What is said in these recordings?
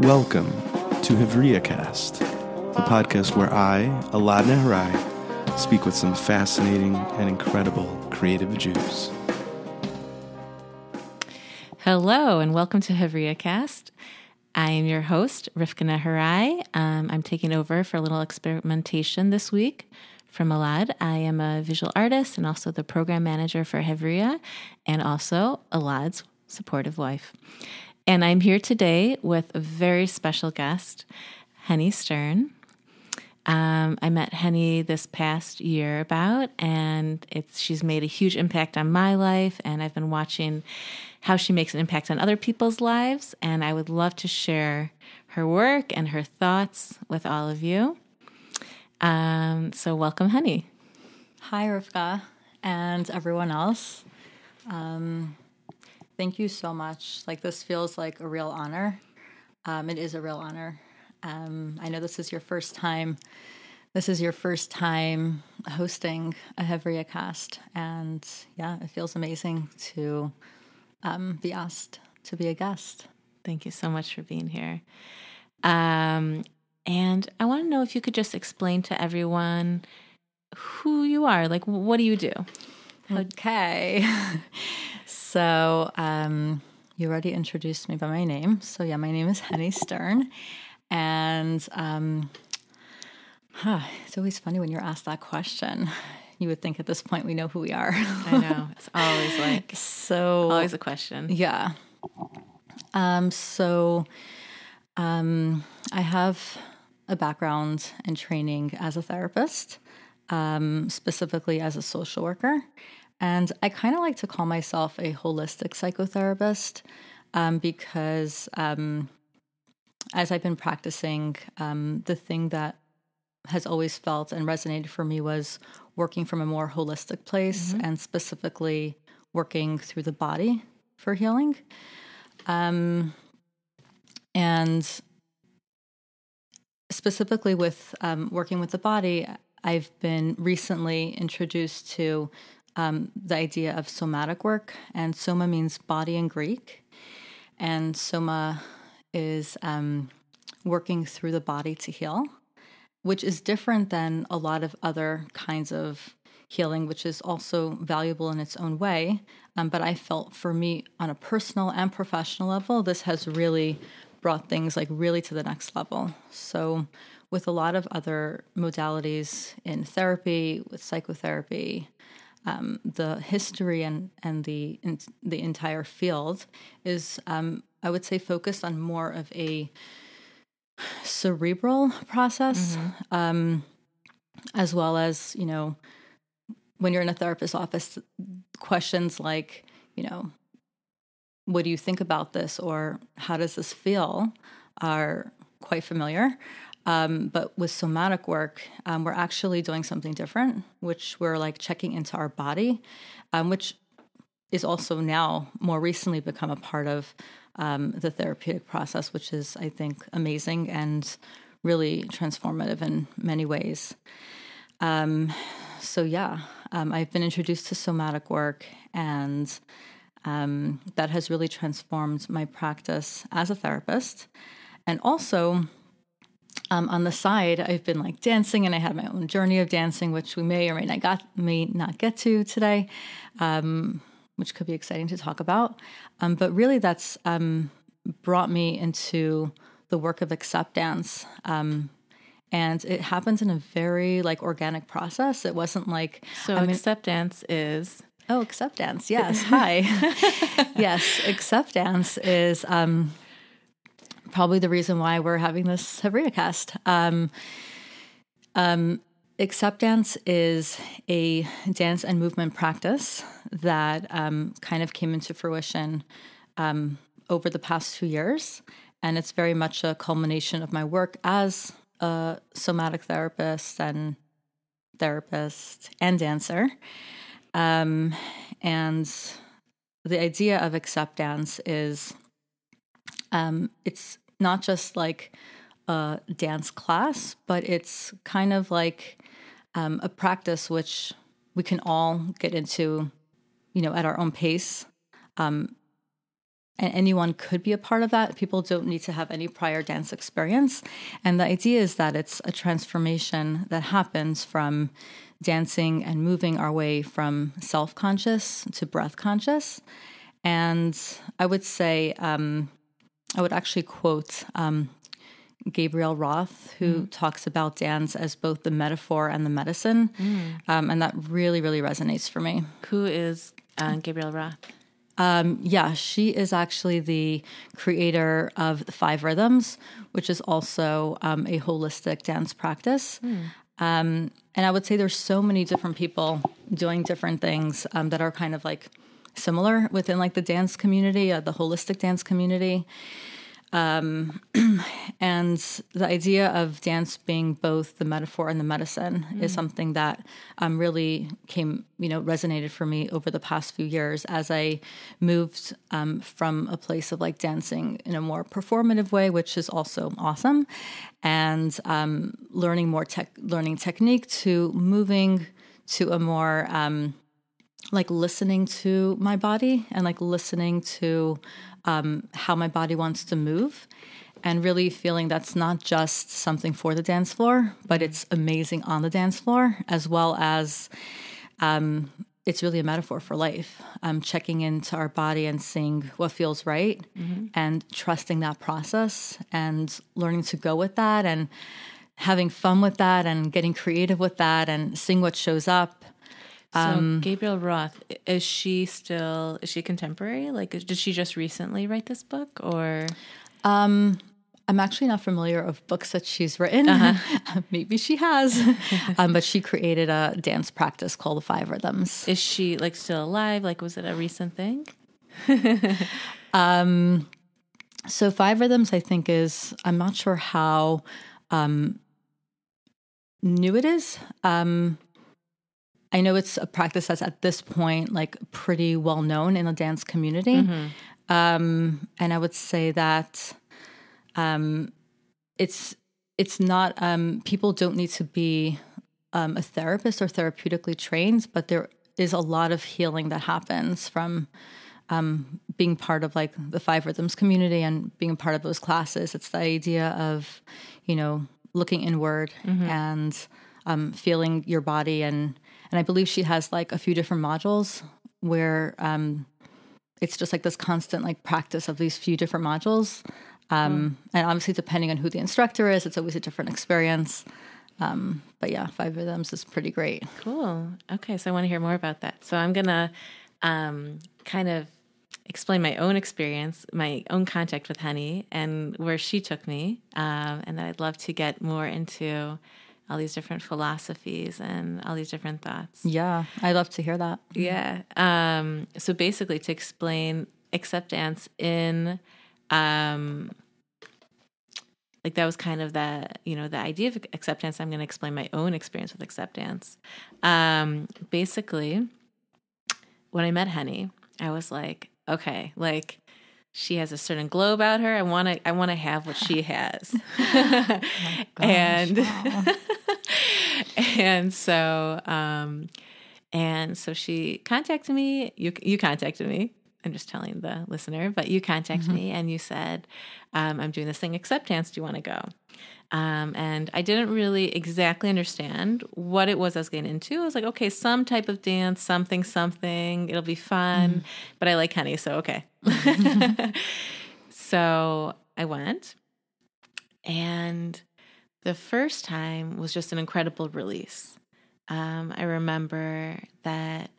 Welcome to Hevria Cast, the podcast where I, Elad Nehorai, speak with some fascinating and incredible creative Jews. Hello, and welcome to Hevria Cast. I am your host, Rivka Nehorai. Um, I'm taking over for a little experimentation this week from Elad. I am a visual artist and also the program manager for Hevria and also Elad's supportive wife. And I'm here today with a very special guest, Henny Stern. Um, I met Henny this past year about, and it's she's made a huge impact on my life, and I've been watching how she makes an impact on other people's lives, and I would love to share her work and her thoughts with all of you. Um, so, welcome, Henny. Hi, Rivka, and everyone else. Um, Thank you so much. Like this feels like a real honor. Um, it is a real honor. Um, I know this is your first time. This is your first time hosting a Hevria cast, and yeah, it feels amazing to um, be asked to be a guest. Thank you so much for being here. Um, and I want to know if you could just explain to everyone who you are. Like, what do you do? Okay. So um, you already introduced me by my name. So yeah, my name is Henny Stern, and um, huh, it's always funny when you're asked that question. You would think at this point we know who we are. I know it's always like so always a question. Yeah. Um, so um, I have a background and training as a therapist, um, specifically as a social worker. And I kind of like to call myself a holistic psychotherapist um, because um, as I've been practicing, um, the thing that has always felt and resonated for me was working from a more holistic place mm-hmm. and specifically working through the body for healing. Um, and specifically with um, working with the body, I've been recently introduced to um, the idea of somatic work, and soma means body in Greek, and soma is um, working through the body to heal, which is different than a lot of other kinds of healing, which is also valuable in its own way. Um, but I felt for me, on a personal and professional level, this has really brought things like really to the next level. So, with a lot of other modalities in therapy, with psychotherapy, um, the history and and the in, the entire field is, um, I would say, focused on more of a cerebral process, mm-hmm. um, as well as you know, when you're in a therapist's office, questions like you know, what do you think about this, or how does this feel, are quite familiar. Um, but with somatic work, um, we're actually doing something different, which we're like checking into our body, um, which is also now more recently become a part of um, the therapeutic process, which is, I think, amazing and really transformative in many ways. Um, so, yeah, um, I've been introduced to somatic work, and that has really transformed my practice as a therapist. And also, um, on the side, I've been like dancing, and I had my own journey of dancing, which we may or may not got may not get to today, um, which could be exciting to talk about. Um, but really, that's um, brought me into the work of AccepDance, um, and it happens in a very like organic process. It wasn't like so. I mean, AccepDance is oh, AccepDance. Yes, hi. yes, AccepDance is. Um, probably the reason why we're having this Hevria cast. Um, um, AccepDance is a dance and movement practice that um, kind of came into fruition um, over the past two years. And it's very much a culmination of my work as a somatic therapist and therapist and dancer. Um, and the idea of AccepDance is um, it's not just like a dance class, but it's kind of like um, a practice which we can all get into, you know, at our own pace. Um, and anyone could be a part of that. People don't need to have any prior dance experience. And the idea is that it's a transformation that happens from dancing and moving our way from self conscious to breath conscious. And I would say, um, I would actually quote um, Gabrielle Roth, who mm. talks about dance as both the metaphor and the medicine. Mm. Um, and that really, really resonates for me. Who is uh, Gabrielle Roth? Um, yeah, she is actually the creator of the Five Rhythms, which is also um, a holistic dance practice. Mm. Um, and I would say there's so many different people doing different things um, that are kind of like similar within like the dance community, uh, the holistic dance community. Um, and the idea of dance being both the metaphor and the medicine mm. is something that um, really came, you know, resonated for me over the past few years as I moved um, from a place of like dancing in a more performative way, which is also awesome, and um, learning more tech, learning technique to moving to a more um, like listening to my body and like listening to um, how my body wants to move and really feeling that's not just something for the dance floor, but it's amazing on the dance floor, as well as um, it's really a metaphor for life. Um, checking into our body and seeing what feels right mm-hmm. and trusting that process and learning to go with that and having fun with that and getting creative with that and seeing what shows up so um, Gabrielle Roth is she still is she contemporary? Like, did she just recently write this book, or? Um, I'm actually not familiar of books that she's written. Uh-huh. Maybe she has, um, but she created a dance practice called the Five Rhythms. Is she like still alive? Like, was it a recent thing? um, so Five Rhythms, I think, is I'm not sure how um, new it is. Um, I know it's a practice that's at this point like pretty well known in the dance community. Mm-hmm. Um, and I would say that um, it's it's not um, people don't need to be um, a therapist or therapeutically trained, but there is a lot of healing that happens from um, being part of like the five rhythms community and being a part of those classes. It's the idea of you know looking inward mm-hmm. and um, feeling your body and and I believe she has like a few different modules where um, it's just like this constant like practice of these few different modules. Um, mm. And obviously, depending on who the instructor is, it's always a different experience. Um, but yeah, five of them is pretty great. Cool. Okay, so I want to hear more about that. So I'm gonna um, kind of explain my own experience, my own contact with Henny, and where she took me, um, and that I'd love to get more into all these different philosophies and all these different thoughts. Yeah, I love to hear that. Yeah. Um, so basically, to explain AccepDance in, um, like that was kind of the you know the idea of AccepDance. I'm going to explain my own experience with AccepDance. Um, basically, when I met Henny, I was like, okay, like she has a certain glow about her. I want to I want to have what she has. oh and and so um and so she contacted me. You you contacted me. I'm just telling the listener, but you contacted mm-hmm. me and you said, um, "I'm doing this thing AccepDance. Do you want to go?" Um, and I didn't really exactly understand what it was I was getting into. I was like, okay, some type of dance, something, something. It'll be fun. Mm. But I like Henny, so okay. so I went. And the first time was just an incredible release. Um, I remember that,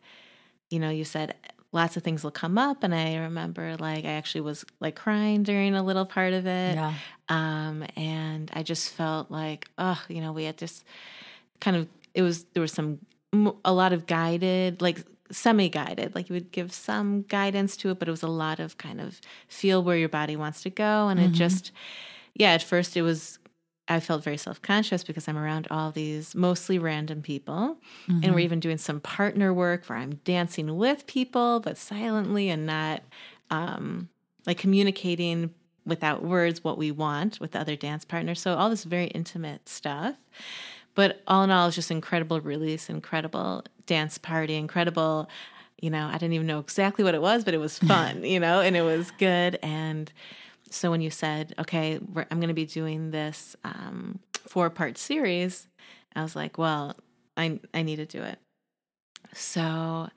you know, you said lots of things will come up and i remember like i actually was like crying during a little part of it yeah. um and i just felt like oh you know we had this kind of it was there was some a lot of guided like semi guided like you would give some guidance to it but it was a lot of kind of feel where your body wants to go and mm-hmm. it just yeah at first it was I felt very self conscious because I'm around all these mostly random people. Mm-hmm. And we're mm-hmm. even doing some partner work where I'm dancing with people, but silently and not um, like communicating without words what we want with the other dance partners. So, all this very intimate stuff. But all in all, it's just incredible release, incredible dance party, incredible You know, I didn't even know exactly what it was, but it was fun, you know, and it was good. And so when you said, okay, I'm going to be doing this um, four part series, I was like, well, I, I need to do it. So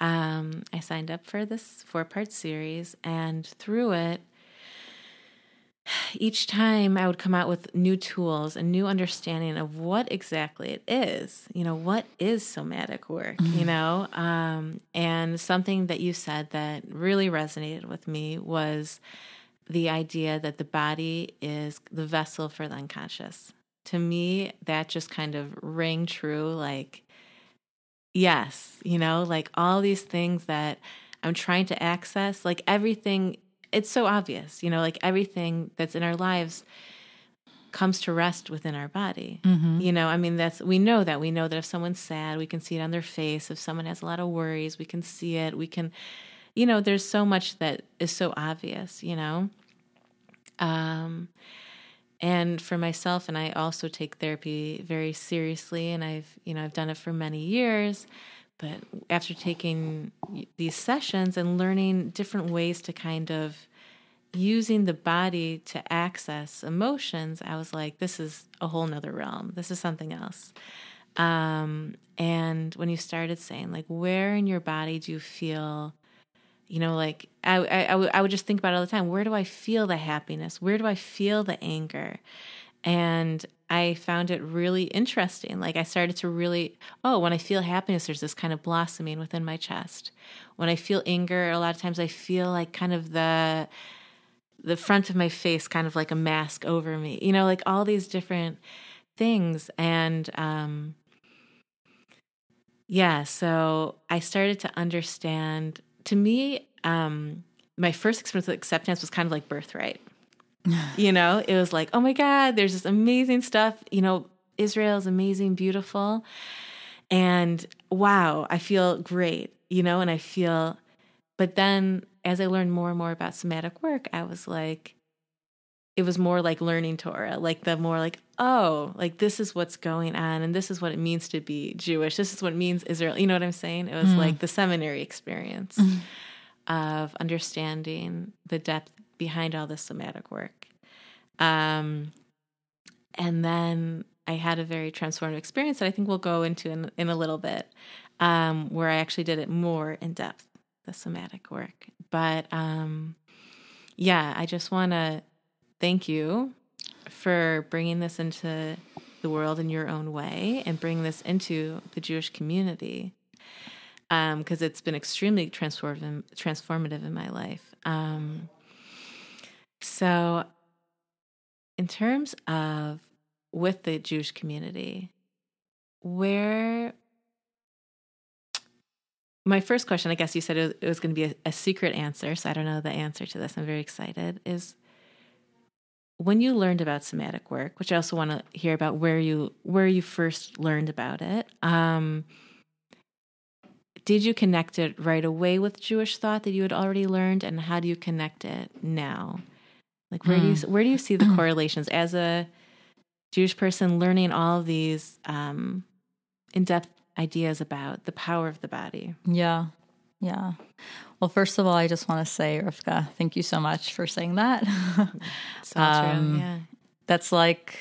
um, I signed up for this four part series, and through it, each time I would come out with new tools and new understanding of what exactly it is. You know, what is somatic work, mm-hmm. you know? Um, and something that you said that really resonated with me was the idea that the body is the vessel for the unconscious. To me, that just kind of rang true like, yes, you know, like all these things that I'm trying to access, like everything it's so obvious, you know, like everything that's in our lives comes to rest within our body. Mm-hmm. You know, I mean, that's, we know that. We know that if someone's sad, we can see it on their face. If someone has a lot of worries, we can see it. We can, you know, there's so much that is so obvious, you know? Um, and for myself, and I also take therapy very seriously, and I've, you know, I've done it for many years. But after taking these sessions and learning different ways to kind of using the body to access emotions, I was like, this is a whole nother realm. This is something else. Um, and when you started saying, like, where in your body do you feel, you know, like, I, would just think about all the time. Where do I feel the happiness? Where do I feel the anger? And I found it really interesting. Like I started to really, oh, when I feel happiness, there's this kind of blossoming within my chest. When I feel anger, a lot of times I feel like kind of the the front of my face kind of like a mask over me. You know, like all these different things and um yeah, so I started to understand to me um my first experience with AccepDance was kind of like birthright you know, it was like, oh my God, there's this amazing stuff. You know, Israel is amazing, beautiful. And wow, I feel great, you know, and I feel, but then as I learned more and more about somatic work, I was like, it was more like learning Torah, like the more like, oh, like this is what's going on and this is what it means to be Jewish. This is what it means Israel. You know what I'm saying? It was mm. like the seminary experience mm. of understanding the depth behind all this somatic work. Um, and then I had a very transformative experience that I think we'll go into in, in a little bit, um, where I actually did it more in depth, the somatic work. But um, yeah, I just want to thank you for bringing this into the world in your own way and bring this into the Jewish community because um, it's been extremely transformative, in my life. Um, so, in terms of with the Jewish community, where my first question, I guess you said it was going to be a, a, secret answer, so I don't know the answer to this. I'm very excited. Is when you learned about somatic work, which I also want to hear about where you where you first learned about it. Um, did you connect it right away with Jewish thought that you had already learned, and how do you connect it now? Like where mm. do you hmm. where do you see the correlations as a Jewish person learning all of these um, in depth ideas about the power of the body? Yeah, yeah. Well, first of all, I just want to say, Rivka, thank you so much for saying that. so um, true. Yeah, that's like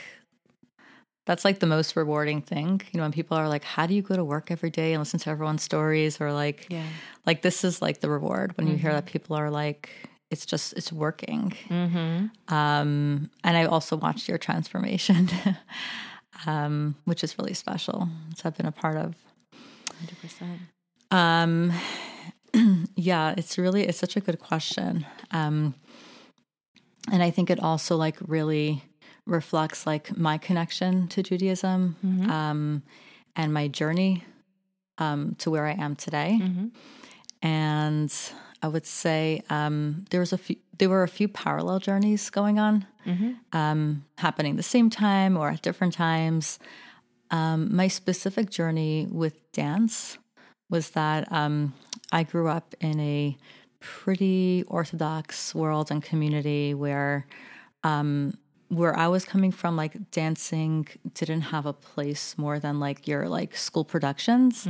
that's like the most rewarding thing you know when people are like how do you go to work every day and listen to everyone's stories or like yeah. like this is like the reward when mm-hmm. you hear mm-hmm. that people are like it's just it's working mm-hmm. um, and i also watched your transformation um, which is really special so i've been a part of 100% um, yeah it's really it's such a good question um, and i think it also like really reflects like my connection to judaism mm-hmm. um, and my journey um, to where i am today mm-hmm. and I would say um, there was a few. There were a few parallel journeys going on, mm-hmm. um, happening the same time or at different times. Um, my specific journey with dance was that um, I grew up in a pretty orthodox world and community where um, where I was coming from, like dancing didn't have a place more than like your like school productions.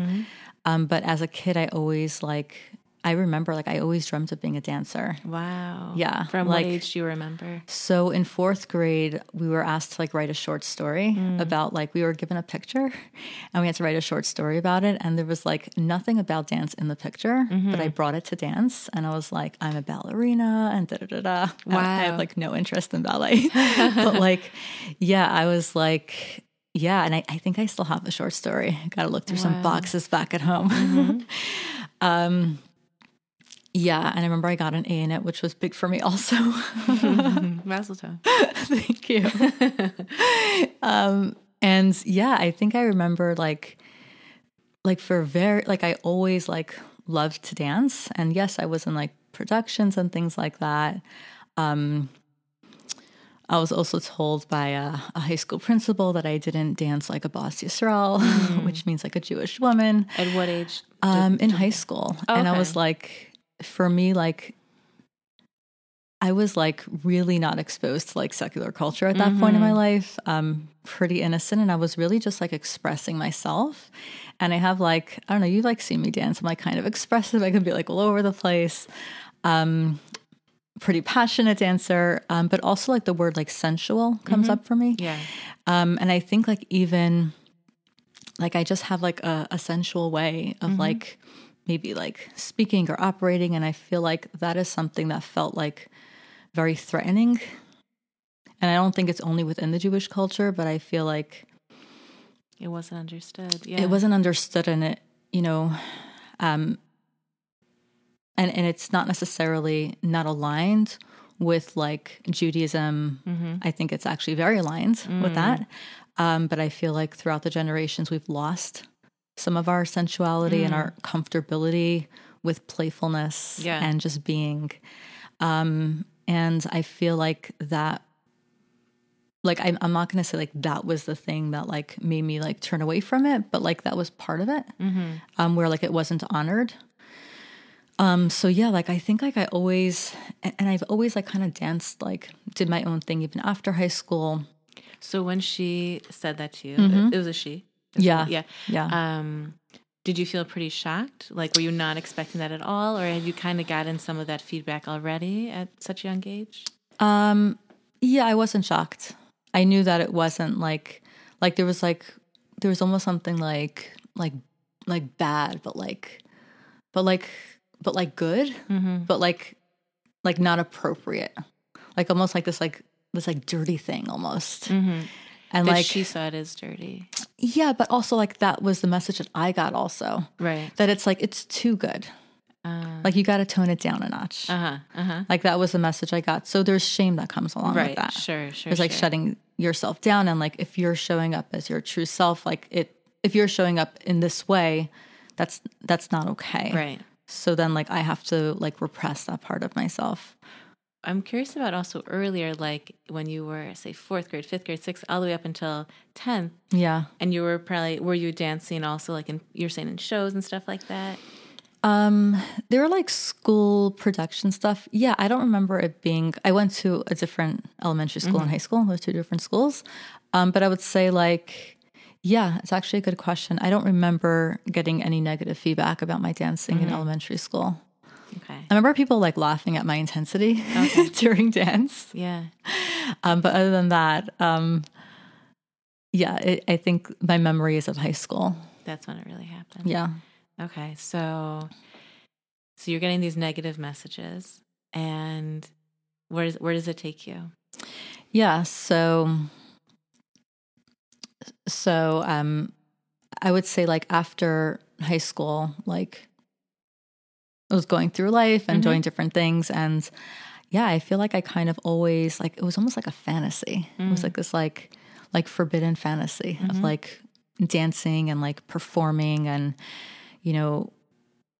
Um, but as a kid, I always like I remember like I always dreamt of being a dancer. Wow. Yeah, From like- what age do you remember? So in fourth grade, we were asked to like write a short story mm. about like we were given a picture, and we had to write a short story about it. And there was like nothing about dance in the picture, but I mm-hmm. brought it to dance, and I was like, I'm a ballerina, and da da da da. I- I have like no interest in ballet, but like, yeah, I was like. Yeah, and I, I think I still have the short story. I Got to look through some boxes back at home. Mm-hmm. um, yeah, and I remember I got an A in it, which was big for me also. Mazel. Thank you. um, and yeah, I think I remember like, like for very like I always like loved to dance, and yes, I was in like productions and things like that. Um, I was also told by a, a high school principal that I didn't dance like a bas Yisrael, which means like a Jewish woman At what age? did- um, in high school. Oh, And I was like, for me, like, I was like really not exposed to like secular culture at that point in Mm-hmm. my life. Um, pretty innocent, and I was really just like expressing myself. And I have like I don't know, you like see me dance. I'm like kind of expressive. I can be like all over the place. Um, pretty passionate dancer, um, but also like the word like sensual comes up for me. Mm-hmm. Yeah. Um, and I think like even like I just have like a, a sensual way of like maybe like speaking or operating, and I feel like that is something that felt like very threatening. And I don't think it's only within the Jewish culture, but I feel like It wasn't understood. Yeah. it wasn't understood, and it you know, um, and and it's not necessarily not aligned with like Judaism. I think it's actually very aligned with that. Um, but I feel like throughout the generations, we've lost some of our sensuality and our comfortability with playfulness Yeah. and just being. Um, and I feel like that, like, I'm, I'm not going to say like that was the thing that like made me like turn away from it, but like that was part of it, um, where like it wasn't honored. Um, so yeah, like I think like I always, and I've always like kind of danced, like did my own thing even after high school. So when she said that to you, it, it was a she. Yeah. Yeah. Yeah. Um, did you feel pretty shocked? Like, were you not expecting that at all, or had you kind of gotten some of that feedback already at such a young age? Um, yeah, I wasn't shocked. I knew that it wasn't like like there was like there was almost something like like like bad, but like but like but like good, but like like not appropriate. Like almost like this like this like dirty thing almost. And like she saw it as dirty, yeah, but also like that was the message that I got also. right? That it's like it's too good. Uh Like you got to tone it down a notch. huh. Uh huh. Like that was the message I got. So there's shame that comes along with that. Sure. Sure. It's like sure. shutting yourself down and like if you're showing up as your true self, like it if you're showing up in this way, that's that's not okay. Right. So then like I have to like repress that part of myself. I'm curious about also earlier, like when you were, say, fourth grade, fifth grade, sixth, all the way up until 10th, Yeah. and you were probably, were you dancing also, like in, you're saying in shows and stuff like that? Um there were like school production stuff. Yeah, I don't remember it being I went to a different elementary school and high school. Those two different schools. Um but I would say like yeah, it's actually a good question. I don't remember getting any negative feedback about my dancing in elementary school. Okay. I remember people like laughing at my intensity during dance. Yeah. Um, but other than that, um, yeah, it, I think my memory is of high school. That's when it really happened. Yeah. Okay. So, so you're getting these negative messages, and where does, where does it take you? Yeah. So, so, um, I would say like after high school, like I was going through life and mm-hmm. doing different things. And yeah, I feel like I kind of always like, it was almost like a fantasy. It was mm. like this, like, like forbidden fantasy of mm-hmm. like dancing and like performing and, you know,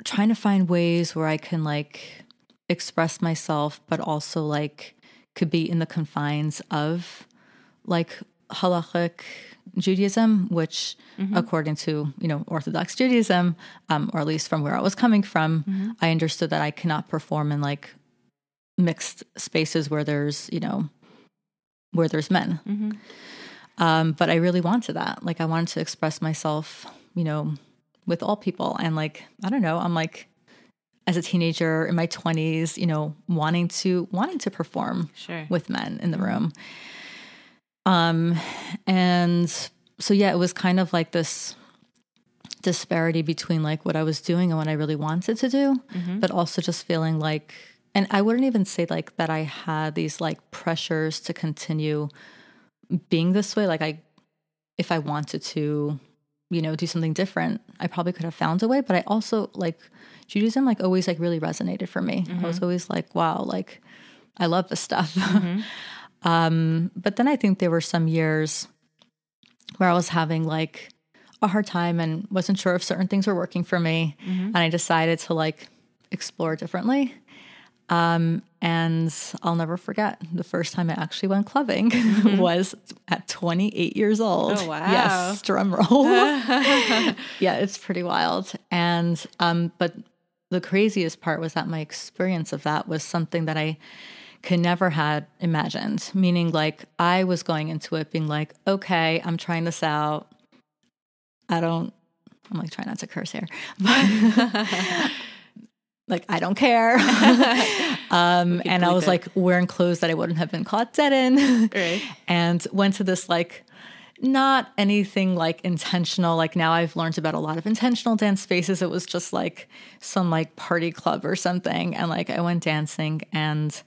trying to find ways where I can like express myself, but also like could be in the confines of like halachic Judaism, which according to, you know, Orthodox Judaism, um, or at least from where I was coming from, I understood that I cannot perform in like mixed spaces where there's, you know, where there's men. Um, but I really wanted that. Like I wanted to express myself, you know, with all people. And like, I don't know, I'm like as a teenager in my 20s, you know, wanting to wanting to perform Sure. with men in the room. Um and so yeah, it was kind of like this disparity between like what I was doing and what I really wanted to do, mm-hmm. but also just feeling like and I wouldn't even say like that I had these like pressures to continue being this way. Like I if I wanted to you know do something different I probably could have found a way but I also like Judaism like always like really resonated for me. I was mm-hmm. always like wow like I love this stuff mm-hmm. um but then I think there were some years where I was having like a hard time and wasn't sure if certain things were working for me and I decided to like explore differently um, and I'll never forget the first time I actually went clubbing was at 28 years old. Oh, wow. Yes, drum roll. yeah, it's pretty wild. And um, but the craziest part was that my experience of that was something that I could never had imagined. Meaning, like I was going into it being like, okay, I'm trying this out. I don't. I'm like trying not to curse here, but like I don't care. um, and I was it. like wearing clothes that I wouldn't have been caught dead in, Right. and went to this like not anything like intentional. Like now I've learned about a lot of intentional dance spaces. It was just like some like party club or something, and like I went dancing and.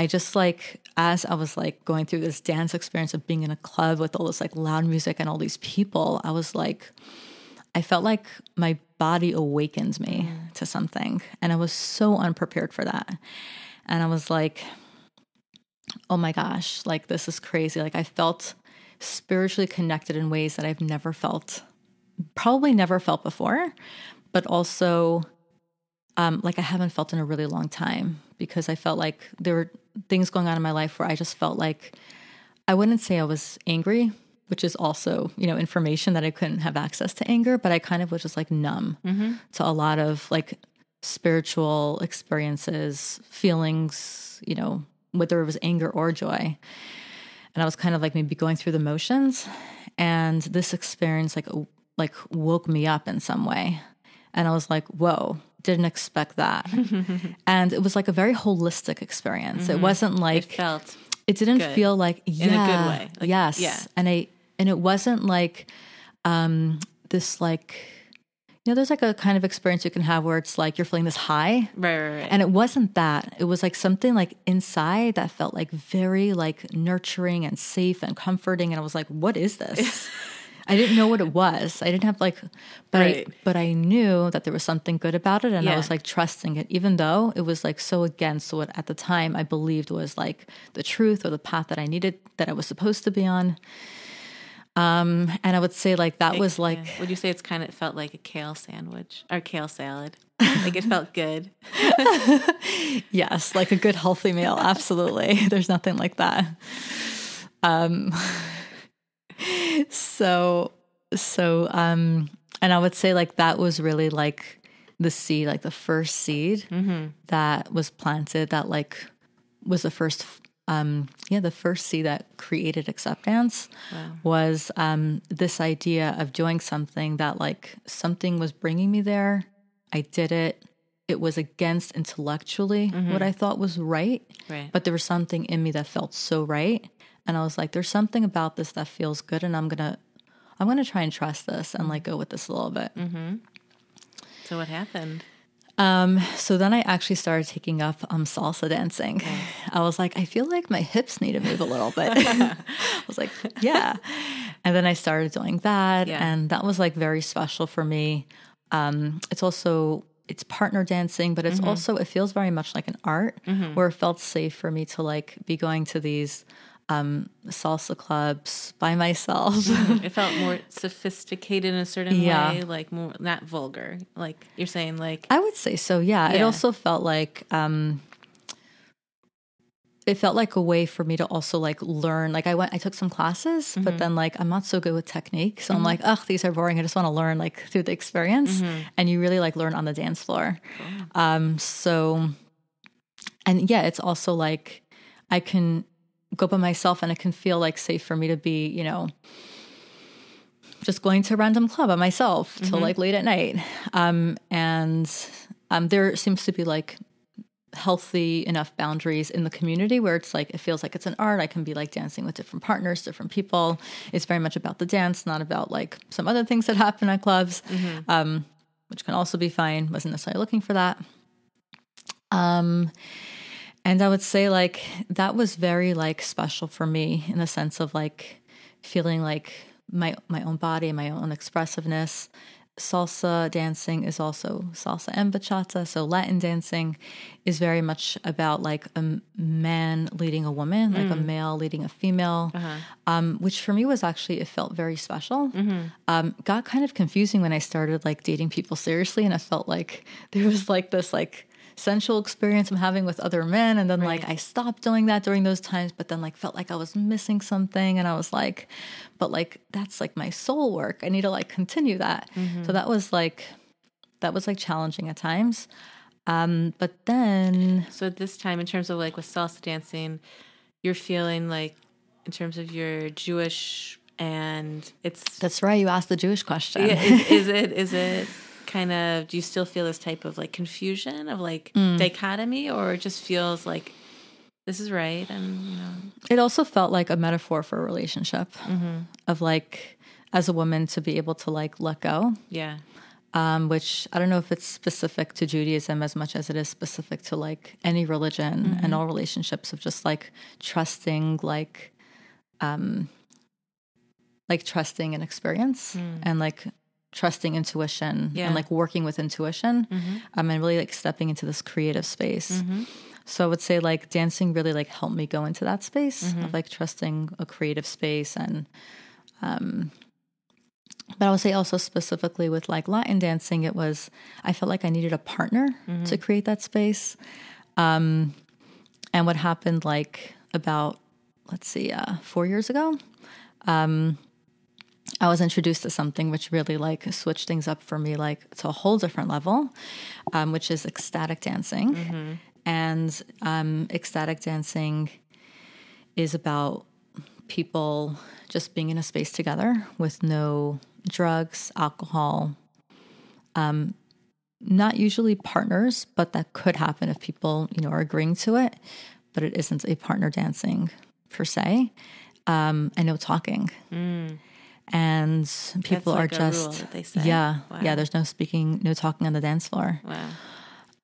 I just like as I was like going through this dance experience of being in a club with all this like loud music and all these people, I was like I felt like my body awakened me to something and I was so unprepared for that. And I was like oh my gosh, like this is crazy. Like I felt spiritually connected in ways that I've never felt probably never felt before, but also um, like I haven't felt in a really long time because I felt like there were things going on in my life where I just felt like I wouldn't say I was angry, which is also, you know, information that I couldn't have access to anger, but I kind of was just like numb mm-hmm. to a lot of like spiritual experiences, feelings, you know, whether it was anger or joy. And I was kind of like maybe going through the motions and this experience like like woke me up in some way. And I was like, "Whoa, didn't expect that." and it was like a very holistic experience. It wasn't like It felt it didn't good. feel like yeah, in a good way. Like, yes. yeah. And I and it wasn't like um this like you know, there's like a kind of experience you can have where it's like you're feeling this high. right, right, right. And it wasn't that. It was like something like inside that felt like very like nurturing and safe and comforting. And I was like, what is this? I didn't know what it was. I didn't have like, but Right. I, but I knew that there was something good about it, and I was like trusting it, even though it was like so against what at the time I believed was like the truth or the path that I needed that I was supposed to be on. Um, and I would say like that was like Yeah. Would you say it's kind of it felt like a kale sandwich or kale salad? like it felt good. Yes, like a good healthy meal. Absolutely. There's nothing like that. Um so so um and I would say like that was really like the seed, like the first seed that was planted that like was the first um yeah, the first seed that created AccepDance was um this idea of doing something that like something was bringing me there. I did it. It was against intellectually what I thought was right, Right. but there was something in me that felt so right, and I was like, "There's something about this that feels good, and I'm gonna, I'm gonna try and trust this and like go with this a little bit." so what happened? Um, so then I actually started taking up um, salsa dancing. I was like, I feel like my hips need to move a little bit. I was like, yeah. And then I started doing that, Yeah. and that was like very special for me. Um, it's also it's partner dancing, but it's also it feels very much like an art where it felt safe for me to like be going to these um, salsa clubs by myself. It felt more sophisticated in a certain Yeah. way, like more not vulgar. Like you're saying, like I would say so. Yeah. It also felt like um it felt like a way for me to also like learn. Like I went I took some classes, Mm-hmm. but then like I'm not so good with technique. So I'm like, ugh, these are boring. I just want to learn like through the experience. Mm-hmm. And you really like learn on the dance floor. Um so and yeah, it's also like I can go by myself and it can feel like safe for me to be, you know, just going to a random club by myself till like late at night. Um, and um, there seems to be like healthy enough boundaries in the community where it's like it feels like it's an art. I can be like dancing with different partners, different people. It's very much about the dance, not about like some other things that happen at clubs, um, which can also be fine. Wasn't necessarily looking for that. Um, and I would say like that was very like special for me in the sense of like feeling like my my own body, my own expressiveness. Salsa dancing is also salsa and bachata. So Latin dancing is very much about like a man leading a woman, like a male leading a female, um, which for me was actually it felt very special. Um, got kind of confusing when I started like dating people seriously, and I felt like there was like this like sensual experience I'm having with other men. And then like I stopped doing that during those times, but then like felt like I was missing something. And I was like, but like that's like my soul work. I need to like continue that. So that was like that was like challenging at times. Um, but then So at this time, in terms of like with salsa dancing, you're feeling like, in terms of your Jewish and it's that's right, you asked the Jewish question. Yeah, is, is it is it kind of do you still feel this type of like confusion of like dichotomy or it just feels like this is right and you know? It also felt like a metaphor for a relationship of like as a woman to be able to like let go. yeah. Um, which I don't know if it's specific to Judaism as much as it is specific to like any religion and all relationships of just like trusting, like, um, like trusting an experience and like trusting intuition Yeah. and like working with intuition, um, and really like stepping into this creative space. So I would say like dancing really like helped me go into that space of like trusting a creative space and um but I would say also specifically with like Latin dancing, it was I felt like I needed a partner to create that space. Um, and what happened like about let's see, uh, four years ago, um, I was introduced to something which really like switched things up for me, like to a whole different level, um, which is ecstatic dancing. And um, ecstatic dancing is about people just being in a space together with no drugs, alcohol, um, not usually partners, but that could happen if people, you know, are agreeing to it. But it isn't a partner dancing per se, um, and no talking. And people like are just rule they say. yeah, Wow. yeah. There's no speaking, no talking on the dance floor. wow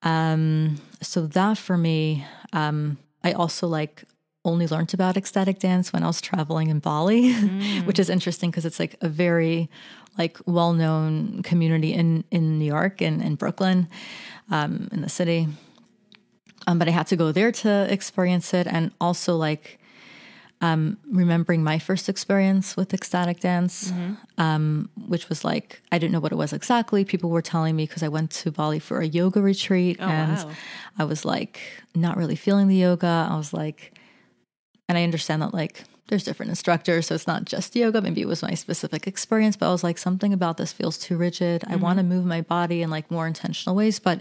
Um, so that for me, um, I also like only learned about ecstatic dance when I was traveling in Bali, which is interesting because it's like a very like well known community in in New York and in Brooklyn, um, in the city. Um, but I had to go there to experience it, and also like um, remembering my first experience with ecstatic dance, um, which was like I didn't know what it was exactly. People were telling me because I went to Bali for a yoga retreat, and wow. I was like not really feeling the yoga. I was like, and I understand that like there's different instructors, so it's not just yoga. Maybe it was my specific experience, but I was like something about this feels too rigid. I want to move my body in like more intentional ways, but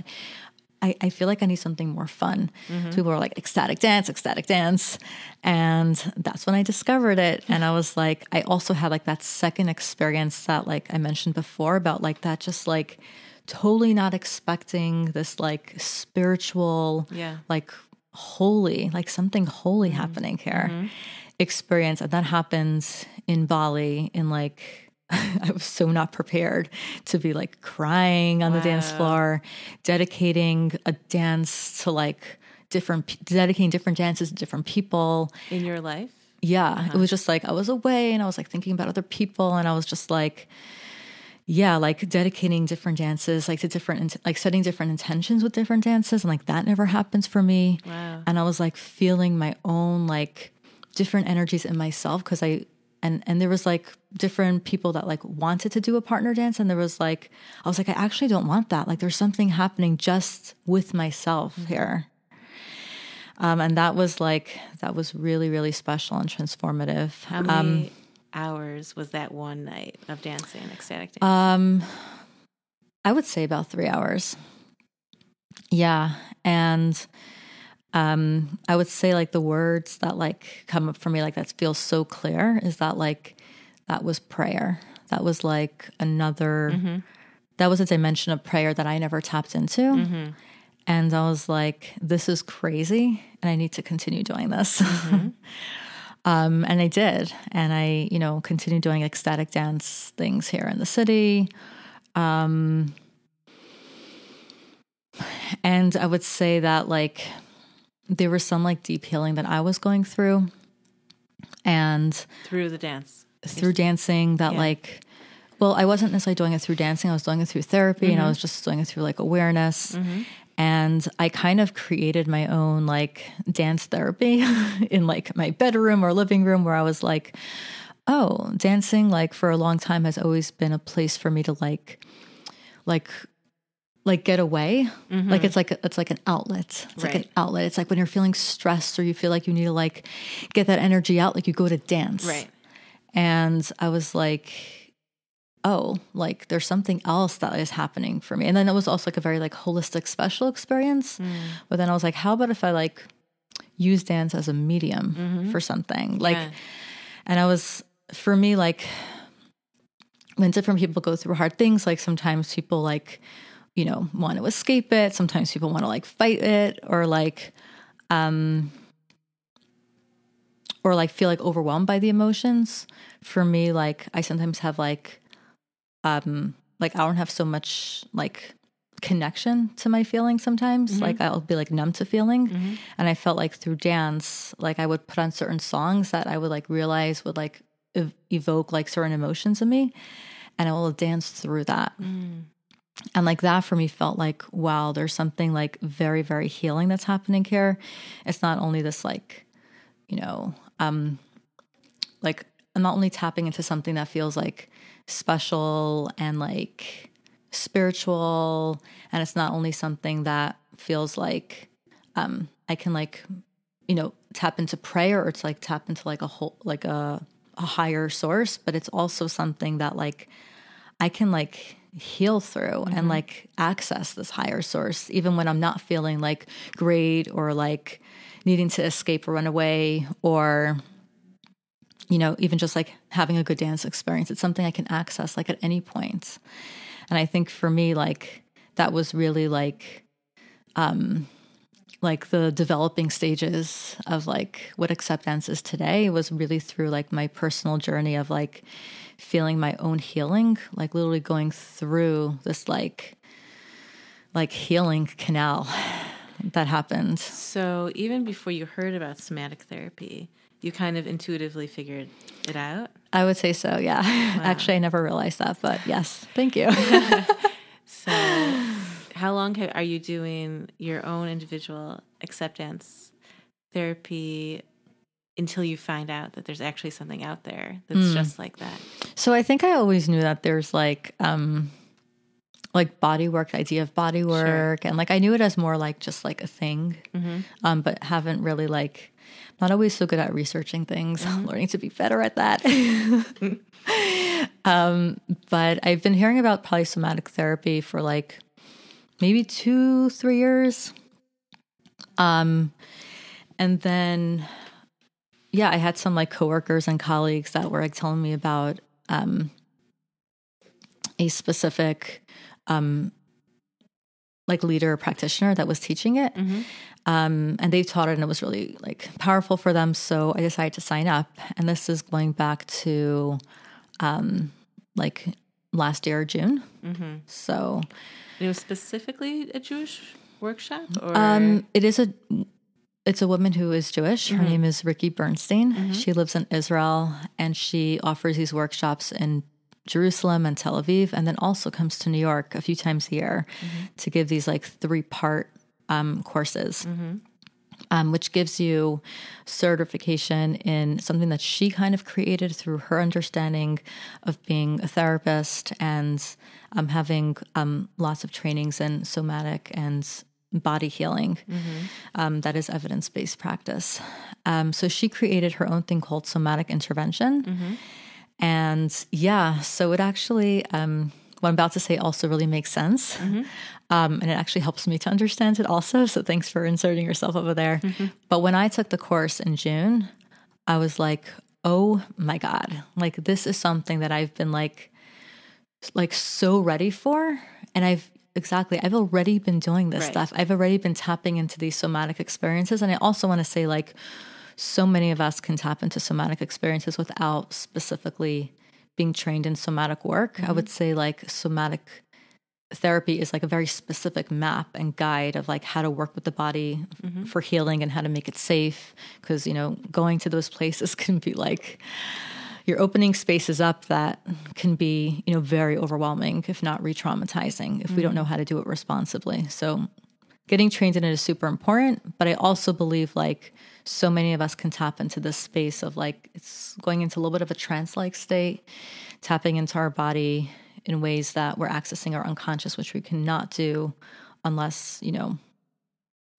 I, I feel like I need something more fun. So people were like ecstatic dance, ecstatic dance. And that's when I discovered it. And I was like, I also had like that second experience that like I mentioned before about like that just like totally not expecting this like spiritual, Yeah. like holy, like something holy mm-hmm. happening here mm-hmm. experience. And that happened in Bali in like I was so not prepared to be like crying on the dance floor, dedicating a dance to like different, dedicating different dances to different people. in your life Yeah, it uh-huh. was just like I was away and I was like thinking about other people and I was just like, yeah, like dedicating different dances, like to different, like setting different intentions with different dances. And like that never happens for me. Wow. And I was like feeling my own like different energies in myself because I, and, and there was like different people that like wanted to do a partner dance. And there was like, I was like, I actually don't want that. Like there's something happening just with myself here. Um, and that was like, that was really, really special and transformative. how many Um, hours was that one night of dancing ecstatic dance Um, I would say about three hours. Yeah, and um, I would say like the words that like come up for me like that feels so clear is that like that was prayer. That was like another that was a dimension of prayer that I never tapped into. And I was like, this is crazy and I need to continue doing this. um, and I did. And I, you know, continued doing ecstatic dance things here in the city. Um, and I would say that like there was some like deep healing that I was going through. And Through the dance. Through dancing that Yeah. like well i wasn't necessarily doing it through dancing i was doing it through therapy and i mm-hmm. was just doing it through like awareness. Mm-hmm. And i kind of created my own like dance therapy in like my bedroom or living room where i was like oh dancing like for a long time has always been a place for me to like like like get away. Mm-hmm. Like it's like it's like an outlet. It's like an outlet. It's like when you're feeling stressed or you feel like you need to like get that energy out like you go to dance. Right. And I was like, oh, like there's something else that is happening for me. And then it was also like a very like holistic special experience. But then I was like, how about if I like use dance as a medium for something? Like, Yeah. and I was, for me, like when different people go through hard things, like sometimes people like, you know, want to escape it. Sometimes people want to like fight it or like, um, or like feel like overwhelmed by the emotions. For me, like I sometimes have like, um, like I don't have so much like connection to my feelings sometimes. Mm-hmm. Like I'll be like numb to feeling. Mm-hmm. And I felt like through dance, like I would put on certain songs that I would like realize would like ev- evoke like certain emotions in me. And I will dance through that. Mm. And like that for me felt like, wow, there's something like very, very healing that's happening here. It's not only this like, you know, um, like I'm not only tapping into something that feels like special and like spiritual, and it's not only something that feels like um I can like, you know, tap into prayer or it's like tap into like a whole like a a higher source, but it's also something that like I can like heal through and like access this higher source even when I'm not feeling like great or like needing to escape or run away or you know even just like having a good dance experience. It's something I can access like at any point. And I think for me like that was really like um like the developing stages of like what AccepDance is today was really through like my personal journey of like feeling my own healing like literally going through this like like healing canal that happened. So even before you heard about somatic therapy, you kind of intuitively figured it out. i would say so yeah. Actually i never realized that but yes. Thank you. So how long have, are you doing your own individual AccepDance therapy until you find out that there's actually something out there that's just like that? So I think I always knew that there's like um like body work, the idea of body work, and like I knew it as more like just like a thing, um, but haven't really like not always so good at researching things. learning to be better at that. um, but I've been hearing about polysomatic therapy for like maybe two, three years. Um, and then yeah, I had some like coworkers and colleagues that were like telling me about um, a specific um, like leader practitioner that was teaching it. Um, and they've taught it and it was really like powerful for them. So I decided to sign up. And this is going back to um, like last year, June. So It was specifically a Jewish workshop, or Um, it is a it's a woman who is Jewish. Her name is Ricky Bernstein. She lives in Israel and she offers these workshops in Jerusalem and Tel Aviv, and then also comes to New York a few times a year to give these like three part um, courses. Um, which gives you certification in something that she kind of created through her understanding of being a therapist and um, having um, lots of trainings in somatic and body healing um, that is evidence based practice. Um, so she created her own thing called somatic intervention. And yeah, so it actually, um, what I'm about to say also really makes sense. Um, and it actually helps me to understand it also. So thanks for inserting yourself over there. But when I took the course in June, I was like, oh my God, like this is something that I've been like, like so ready for. And I've exactly, I've already been doing this Right. stuff. I've already been tapping into these somatic experiences. And I also want to say, like, so many of us can tap into somatic experiences without specifically being trained in somatic work. I mm-hmm. would say, like, somatic therapy is like a very specific map and guide of like how to work with the body mm-hmm. for healing and how to make it safe. Because you know going to those places can be like you're opening spaces up that can be you know very overwhelming if not re-traumatizing if we don't mm-hmm. know how to do it responsibly. So getting trained in it is super important but i also believe like so many of us can tap into this space of like it's going into a little bit of a trance like state tapping into our body in ways that we're accessing our unconscious which we cannot do unless you know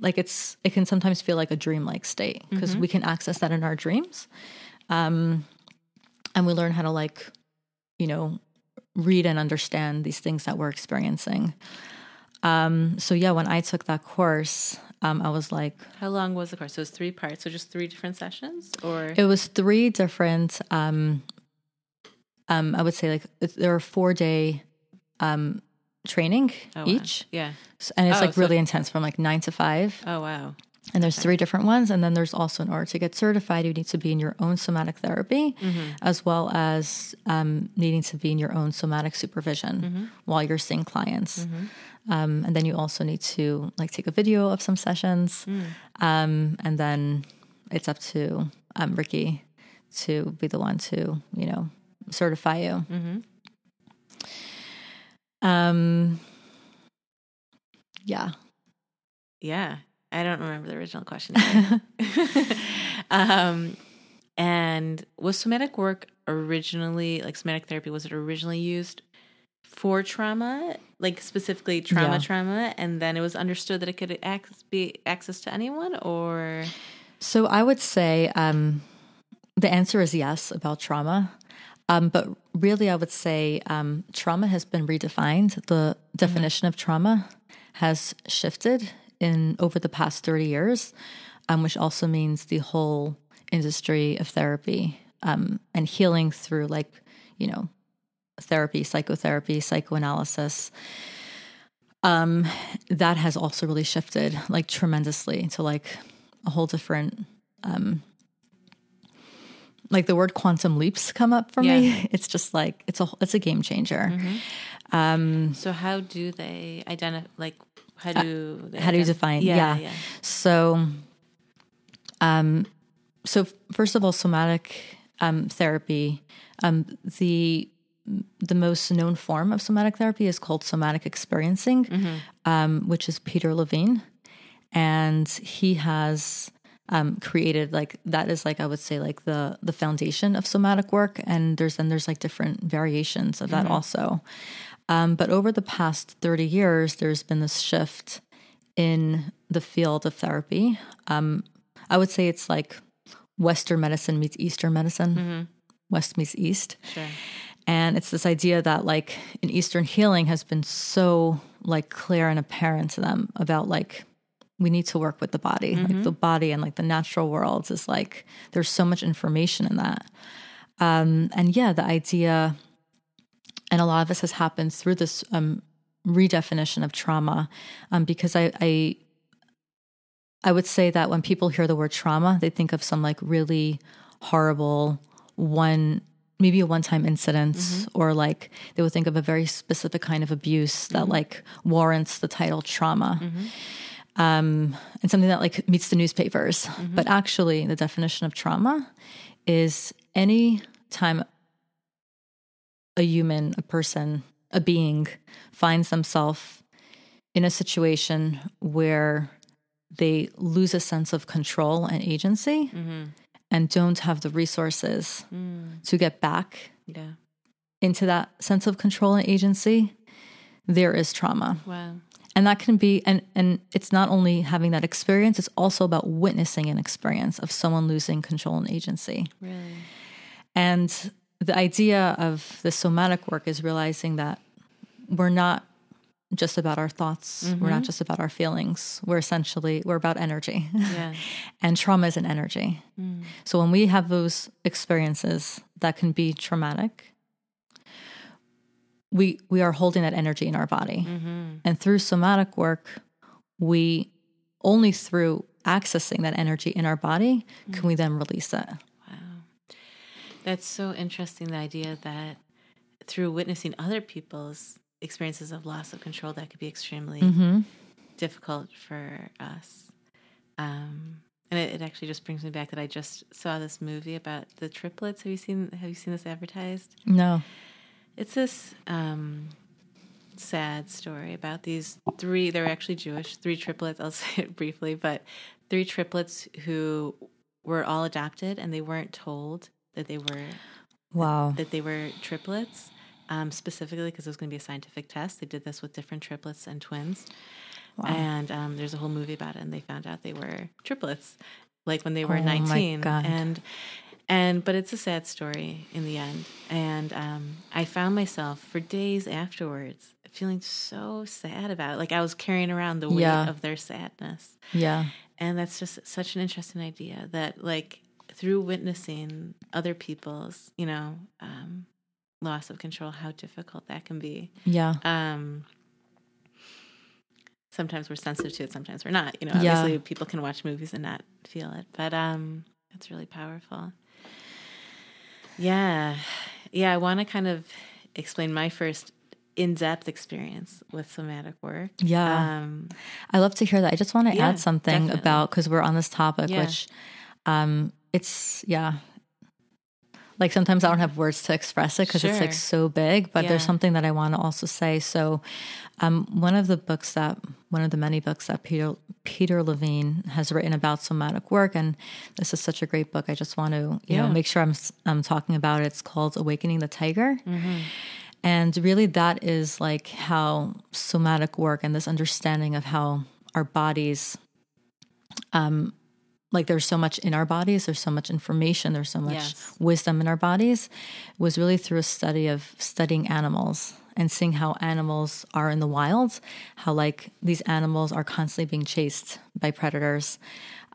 like it's it can sometimes feel like a dream like state because we can access that in our dreams um and we learn how to like you know read and understand these things that we're experiencing. Um so yeah when i took that course um i was like How long was the course? So it was three parts. So just three different sessions, or it was three different um um i would say like there are four day um training Oh, wow. each Yeah. S- and it's Oh, like so- really intense from like nine to five Oh wow. And there's three different ones. And then there's also in order to get certified. You need to be in your own somatic therapy as well as um, needing to be in your own somatic supervision while you're seeing clients. Um, and then you also need to like take a video of some sessions. Um, and then it's up to um, ricky to be the one to you know certify you. Um yeah. Yeah. I don't remember the original question. um, and was somatic work originally like somatic therapy? Was it originally used for trauma, like specifically trauma, Yeah. trauma, and then it was understood that it could ac- be access to anyone, or So I would say um, the answer is yes about trauma. Um, but really, I would say um, trauma has been redefined. The definition of trauma has shifted in over the past 30 years, um, which also means the whole industry of therapy um, and healing through, like, you know, therapy, psychotherapy, psychoanalysis. Um, that has also really shifted like tremendously to like a whole different um like the word quantum leaps come up for Yeah. me it's just like it's a it's a game changer so how do they identify? Like how do Uh, how do you define Yeah, yeah, yeah. so um so first of all somatic um therapy um the the most known form of somatic therapy is called somatic experiencing um which is peter levine. And he has um, created like that is like I would say like the the foundation of somatic work, and there's then there's like different variations of that also. Um, but over the past thirty years, there's been this shift in the field of therapy. Um, I would say it's like Western medicine meets Eastern medicine. West meets East. Sure. And it's this idea that like in Eastern healing has been so like clear and apparent to them about like we need to work with the body. Like the body and like the natural world is like there's so much information in that. Um and yeah, the idea and a lot of this has happened through this um redefinition of trauma. Um because I I I would say that when people hear the word trauma, they think of some like really horrible one maybe a one-time incident or like they would think of a very specific kind of abuse that like warrants the title trauma. Um, and something that like meets the newspapers. But actually the definition of trauma is any time a human a person a being finds themselves in a situation where they lose a sense of control and agency mm-hmm. and don't have the resources mm. to get back Yeah. into that sense of control and agency, there is trauma. Wow. And that can be and and it's not only having that experience, it's also about witnessing an experience of someone losing control and agency. Really. And the idea of the somatic work is realizing that we're not just about our thoughts. We're not mm-hmm. just about our feelings. We're essentially we're about energy. Yeah. and trauma is an energy. Mm. So when we have those experiences that can be traumatic, we we are holding that energy in our body. Mm-hmm. And through somatic work, we only through accessing that energy in our body can we mm. then release it. That's so interesting. The idea that through witnessing other people's experiences of loss of control, that could be extremely Mm-hmm. difficult for us. Um, and it, it actually just brings me back that I just saw this movie about the triplets. Have you seen? Have you seen this advertised? No. It's this um, sad story about these three. They're actually Jewish. Three triplets. I'll say it briefly, but three triplets who were all adopted, and they weren't told that they were Wow. that they were triplets, um, specifically because it was going to be a scientific test. They did this with different triplets and twins. And um, there's a whole movie about it, and they found out they were triplets, like when they were Oh my 19. God. And and but it's a sad story in the end. And um, I found myself for days afterwards feeling so sad about it. Like I was carrying around the weight Yeah. of their sadness. Yeah. And that's just such an interesting idea that, like, through witnessing other people's, you know, um, loss of control, how difficult that can be. Yeah. Um, sometimes we're sensitive to it, sometimes we're not. You know, Yeah. obviously people can watch movies and not feel it, but um, it's really powerful. Yeah, yeah. I want to kind of explain my first in-depth experience with somatic work. Yeah. Um, I love to hear that. I just want to Yeah, add something definitely. about because we're on this topic, Yeah. which um it's yeah. Like sometimes I don't have words to express it because it's like so big, but there's something that I want to also say. So, um, one of the books that one of the many books that Peter Peter Levine has written about somatic work, and this is such a great book. I just want to you know make sure I'm I'm talking about it. It's called Awakening the Tiger. Mm-hmm. And really, that is like how somatic work and this understanding of how our bodies, um, like there's so much in our bodies, there's so much information, there's so much Yes. wisdom in our bodies, was really through a study of studying animals and seeing how animals are in the wild, how like these animals are constantly being chased by predators.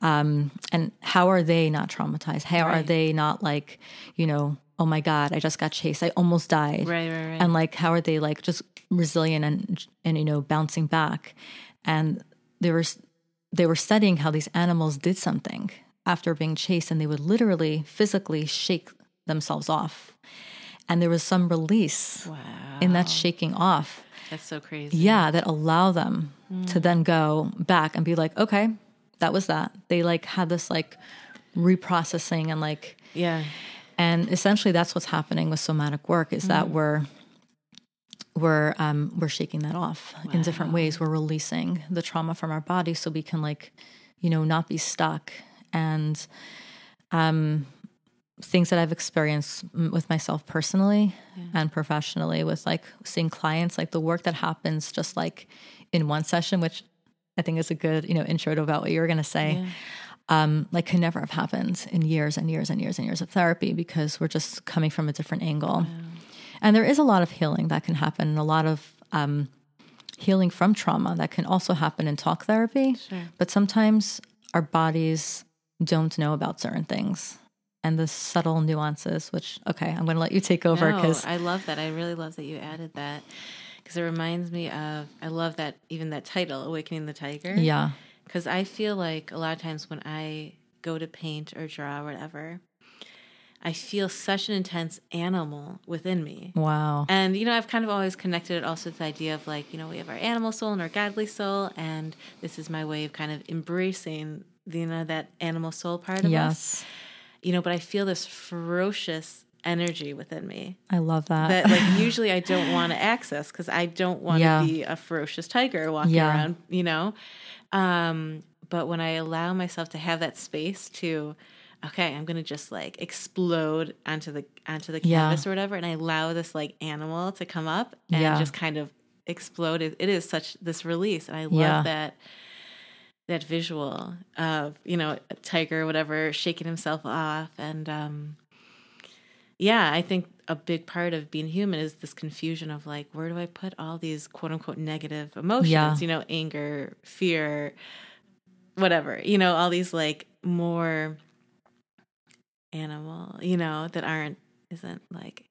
Um, and how are they not traumatized? How are they not like, you know, oh my God, I just got chased. I almost died right, right, right. and like how are they like just resilient and and you know bouncing back and there were they were studying how these animals did something after being chased and they would literally physically shake themselves off. And there was some release wow, in that shaking off. That's so crazy. yeah that allow them to then go back and be like okay that was that. They like had this like reprocessing and like yeah, and essentially that's what's happening with somatic work is that mm-hmm. we're we're um we're shaking that off in different ways. We're releasing the trauma from our body so we can like you know not be stuck. And um things that i've experienced with myself personally and professionally with like seeing clients like the work that happens just like in one session which i think is a good you know intro to about what you were going to say um, like could never have happened in years and years and years and years of therapy because we're just coming from a different angle. And there is a lot of healing that can happen, and a lot of um, healing from trauma that can also happen in talk therapy. But sometimes our bodies don't know about certain things and the subtle nuances, which, okay, I'm going to let you take over No, because, I love that. I really love that you added that because it reminds me of. I love that even that title, "Awakening the Tiger." yeah, because I feel like a lot of times when I go to paint or draw or whatever, I feel such an intense animal within me. wow. And, you know, I've kind of always connected it also to the idea of like, you know, we have our animal soul and our godly soul. And this is my way of kind of embracing, you know, that animal soul part of us. Yes, You know, but I feel this ferocious energy within me I love that. that like usually I don't want to access because I don't want to Yeah. be a ferocious tiger walking Yeah. around, you know. Um, but when I allow myself to have that space to, okay, I'm gonna just like explode onto the onto the Yeah. canvas or whatever, and I allow this like animal to come up and Yeah. just kind of explode. It, it is such this release, and I love Yeah. that that visual of you know a tiger or whatever shaking himself off and um yeah, I think a big part of being human is this confusion of like, where do I put all these quote unquote negative emotions? Yeah. You know, anger, fear, whatever, you know, all these like more animal, you know, that aren't, isn't like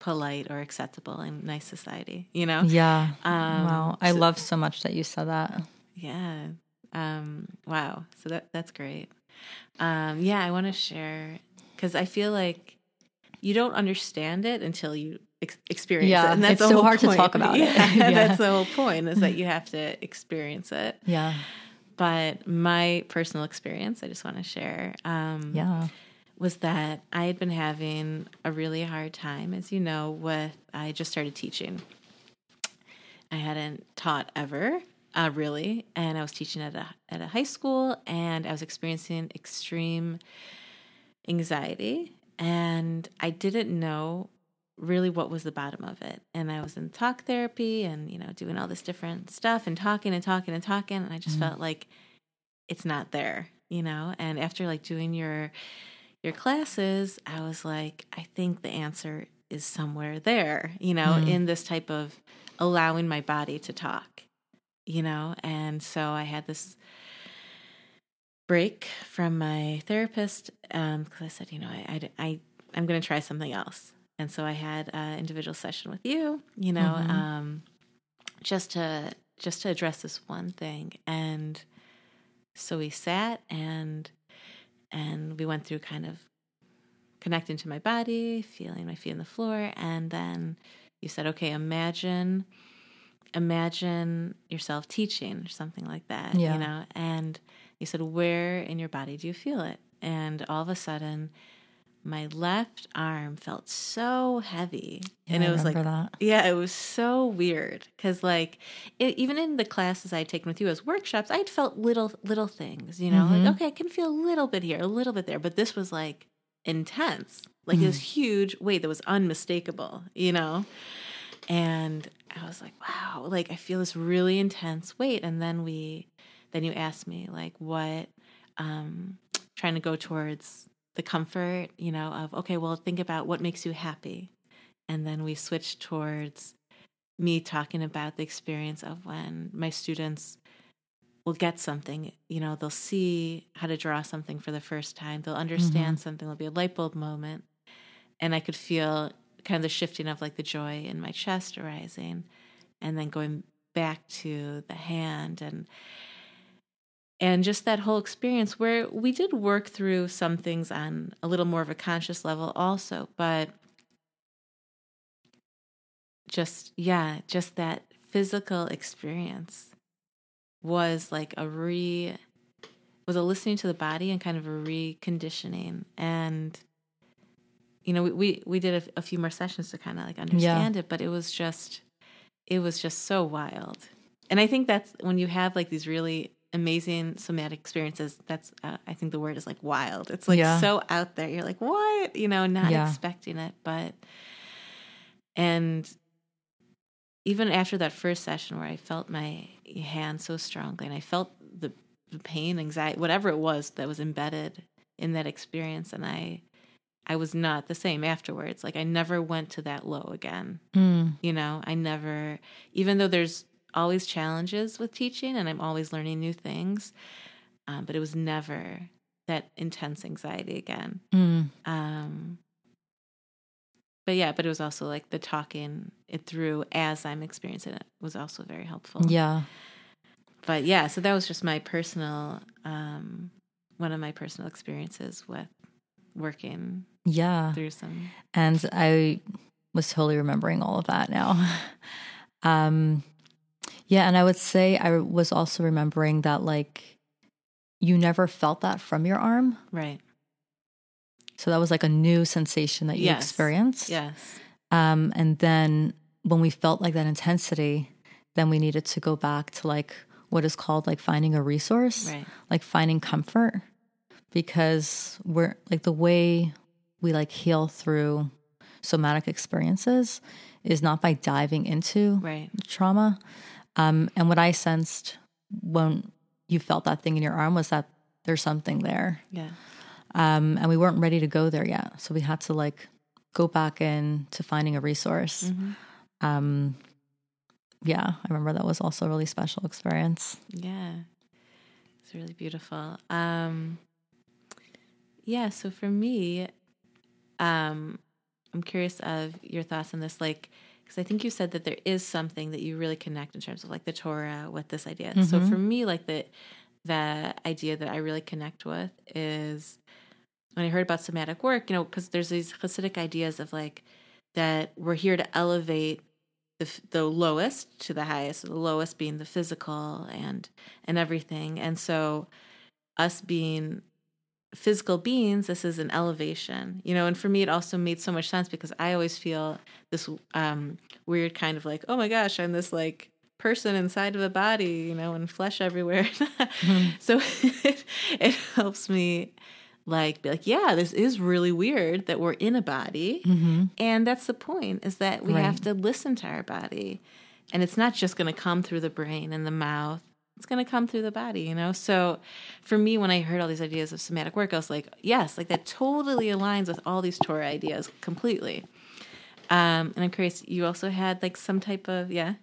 polite or acceptable in nice society, you know? Yeah. Um, wow. I so- love so much that you said that. Yeah. Um, wow. So that that's great. Um, yeah, I want to share because I feel like you don't understand it until you ex- experience Yeah, it, and that's so whole hard to point. talk about it. Yeah, Yeah. that's the whole point is that you have to experience it. Yeah. But my personal experience, I just want to share. Um, Yeah. Was that I had been having a really hard time, as you know, with I just started teaching. I hadn't taught ever, uh, really, and I was teaching at a at a high school, and I was experiencing extreme anxiety, and I didn't know really what was the bottom of it. And I was in talk therapy, and you know, doing all this different stuff, and talking and talking and talking, and I just felt like it's not there, you know. And after like doing your your classes, I was like, I think the answer is somewhere there, you know, hmm. in this type of allowing my body to talk, you know? And so I had this break from my therapist um, because I said, you know, I, I, I, I'm going to try something else. And so I had an individual session with you, you know, mm-hmm. um, just to just to address this one thing. And so we sat and and we went through kind of connecting to my body, feeling my feet on the floor, and then you said, "Okay, imagine imagine yourself teaching or something like that." Yeah. You know, and you said, "Where in your body do you feel it?" And all of a sudden, my left arm felt so heavy, and Yeah, it I was like that. yeah, it was so weird because, like, it, even in the classes I had taken with you as workshops, I'd felt little little things, you know, like okay, I can feel a little bit here, a little bit there, but this was like intense, like this huge weight that was unmistakable, you know, and I was like, wow, like I feel this really intense weight, and then we, then you asked me like what, um, trying to go towards the comfort, you know, of okay, well, think about what makes you happy. And then we switched towards me talking about the experience of when my students will get something you know they'll see how to draw something for the first time they'll understand mm-hmm. something there'll be a light bulb moment and i could feel kind of the shifting of like the joy in my chest arising and then going back to the hand and and just that whole experience where we did work through some things on a little more of a conscious level also but just yeah just that physical experience was like a re was a listening to the body and kind of a reconditioning. And you know we we, we did a, a few more sessions to kind of like understand it but it was just it was just so wild. And i think that's when you have like these really amazing somatic experiences that's uh, i think the word is like wild it's like Yeah. so out there you're like what you know not Yeah. expecting it but and even after that first session where I felt my hand so strongly and I felt the, the pain, anxiety, whatever it was that was embedded in that experience, and I I was not the same afterwards. Like I never went to that low again. Mm. You know, I never, even though there's always challenges with teaching and I'm always learning new things, um, but it was never that intense anxiety again. Mm. Um, but yeah, but it was also like the talking it through as I'm experiencing it was also very helpful. Yeah. But yeah, so that was just my personal, um, one of my personal experiences with working Yeah. through some. And I was totally remembering all of that now. um, yeah, and I would say I was also remembering that like you never felt that from your arm. Right. So that was like a new sensation that you Yes. experienced. Yes. Um, and then when we felt like that intensity, then we needed to go back to like what is called like finding a resource, Right. like finding comfort, because we're like the way we like heal through somatic experiences is not by diving into Right. trauma. Um, and what I sensed when you felt that thing in your arm was that there's something there Yeah. um, and we weren't ready to go there yet. So we had to like go back in to finding a resource. Mm-hmm. Um, yeah, I remember that was also a really special experience. Yeah. It's really beautiful. Um yeah, so for me, um I'm curious of your thoughts on this like because I think you said that there is something that you really connect in terms of like the Torah with this idea. So Mhm. for me, like the the idea that I really connect with is when I heard about somatic work, you know, because there's these Hasidic ideas of like that we're here to elevate the the lowest to the highest, the lowest being the physical and and everything, and so us being physical beings this is an elevation you know and for me it also made so much sense because i always feel this um weird kind of like oh my gosh i'm this like person inside of a body you know and flesh everywhere. So it, it helps me like be like yeah this is really weird that we're in a body. Mm-hmm. and that's the point is that we have to listen to our body. And it's not just going to come through the brain and the mouth it's going to come through the body you know so for me when i heard all these ideas of somatic work i was like yes like that totally aligns with all these torah ideas completely um and i'm curious you also had like some type of yeah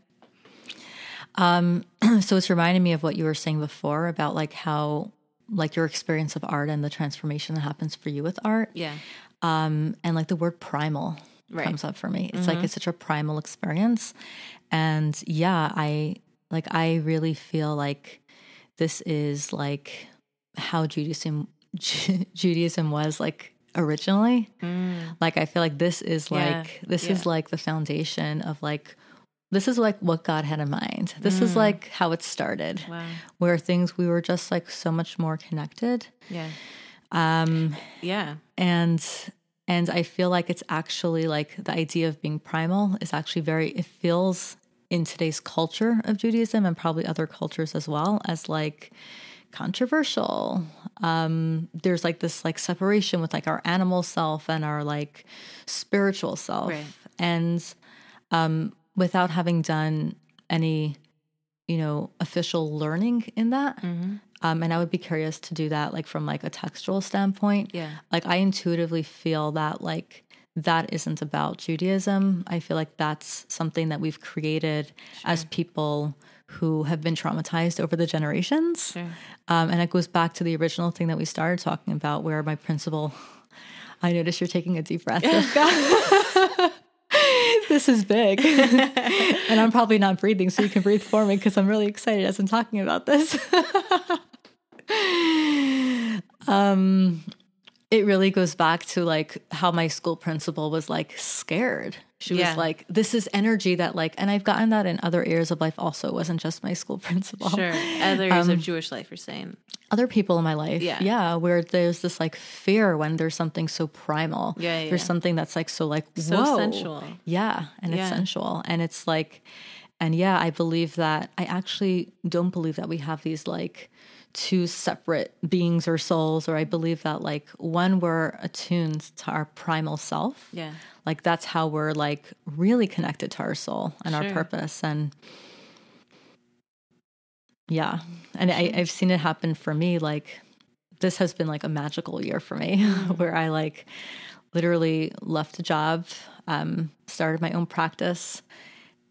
Um, so it's reminding me of what you were saying before about like how like your experience of art and the transformation that happens for you with art. yeah Um, and like the word primal Right. comes up for me. It's like it's such a primal experience. And yeah, I like I really feel like this is like how Judaism Judaism was like originally. Like I feel like this is Mm. Yeah, like this yeah. is like the foundation of like this is like what God had in mind. This Mm. is like how it started. wow Where things we were just like so much more connected. yeah Um yeah and and I feel like it's actually like the idea of being primal is actually very it feels in today's culture of Judaism and probably other cultures as well as like controversial. Um, there's like this like separation with like our animal self and our like spiritual self. Right. And um, without having done any, you know, official learning in that. Um, and I would be curious to do that like from like a textual standpoint. Yeah. Like I intuitively feel that like that isn't about Judaism. I feel like that's something that we've created as people who have been traumatized over the generations. Sure. Um, and it goes back to the original thing that we started talking about, where my principal, I notice you're taking a deep breath. This is big. and I'm probably not breathing, so you can breathe for me because I'm really excited as I'm talking about this. um, it really goes back to like how my school principal was like scared. She Yeah. was like, this is energy that like, and I've gotten that in other areas of life also. It wasn't just my school principal Sure. Other areas of um, Jewish life, you're saying. other people in my life. Yeah. Yeah. Where there's this like fear when there's something so primal. Yeah, yeah, There's yeah. something that's like so like So whoa. sensual. Yeah. And it's sensual. And it's like and yeah, I believe that I actually don't believe that we have these like two separate beings or souls, or I believe that like when we're attuned to our primal self, Yeah. like that's how we're like really connected to our soul and our purpose and yeah. And I, i've seen it happen for me like this has been like a magical year for me where i like literally left a job um, started my own practice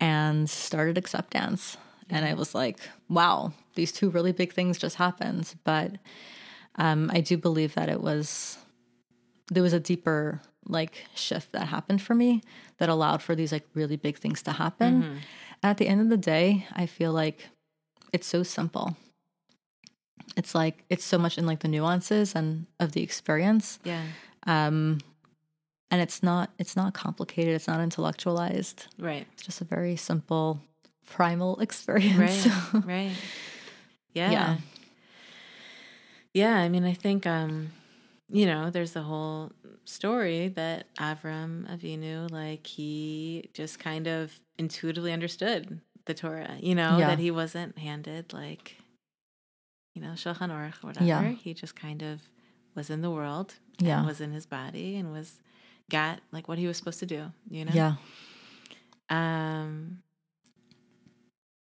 and started AccepDance and i was like wow these two really big things just happened but um, i do believe that it was there was a deeper like shift that happened for me that allowed for these like really big things to happen. And at the end of the day, I feel like it's so simple. It's like it's so much in like the nuances and of the experience. Yeah. Um and it's not it's not complicated, it's not intellectualized. Right. It's just a very simple primal experience. Right. right. Yeah. Yeah. Yeah. I mean, I think, um, you know, there's the whole story that Avram Avinu, like, he just kind of intuitively understood the Torah, you know, Yeah. that he wasn't handed, like, you know, Shulchan Aruch or whatever. Yeah. He just kind of was in the world Yeah. was in his body and was got like what he was supposed to do, you know? yeah. Um,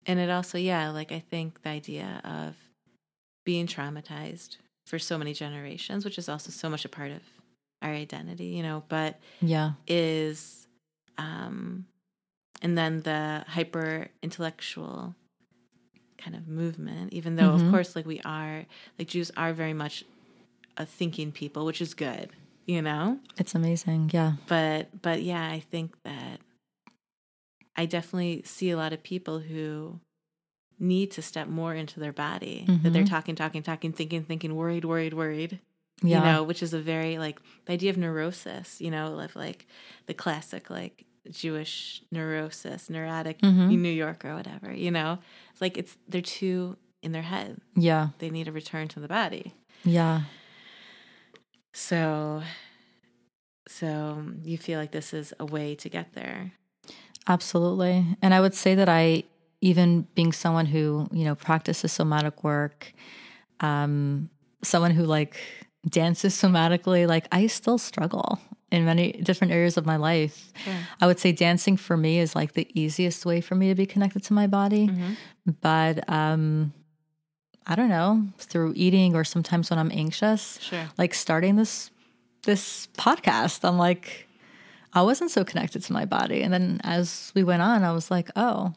and it also, yeah, like I think the idea of being traumatized for so many generations, which is also so much a part of our identity, you know, but Yeah. is um and then the hyper intellectual kind of movement even though Mhm. of course like we are like Jews are very much a thinking people which is good you know It's amazing. Yeah. but but yeah I think that I definitely see a lot of people who need to step more into their body that they're Mhm. talking talking talking thinking thinking worried worried worried Yeah. you know, which is a very like the idea of neurosis, you know, of like the classic like Jewish neurosis, neurotic Mhm. New York or whatever, you know, it's like it's they're too in their head. Yeah. They need a return to the body. Yeah. So, so you feel like this is a way to get there. Absolutely. And I would say that I, even being someone who, you know, practices somatic work, um, someone who like dances somatically, like I still struggle in many different areas of my life. Sure. I would say dancing for me is like the easiest way for me to be connected to my body. Mhm. But um, I don't know, through eating or sometimes when I'm anxious, Sure. like starting this this podcast i'm like i wasn't so connected to my body and then as we went on i was like oh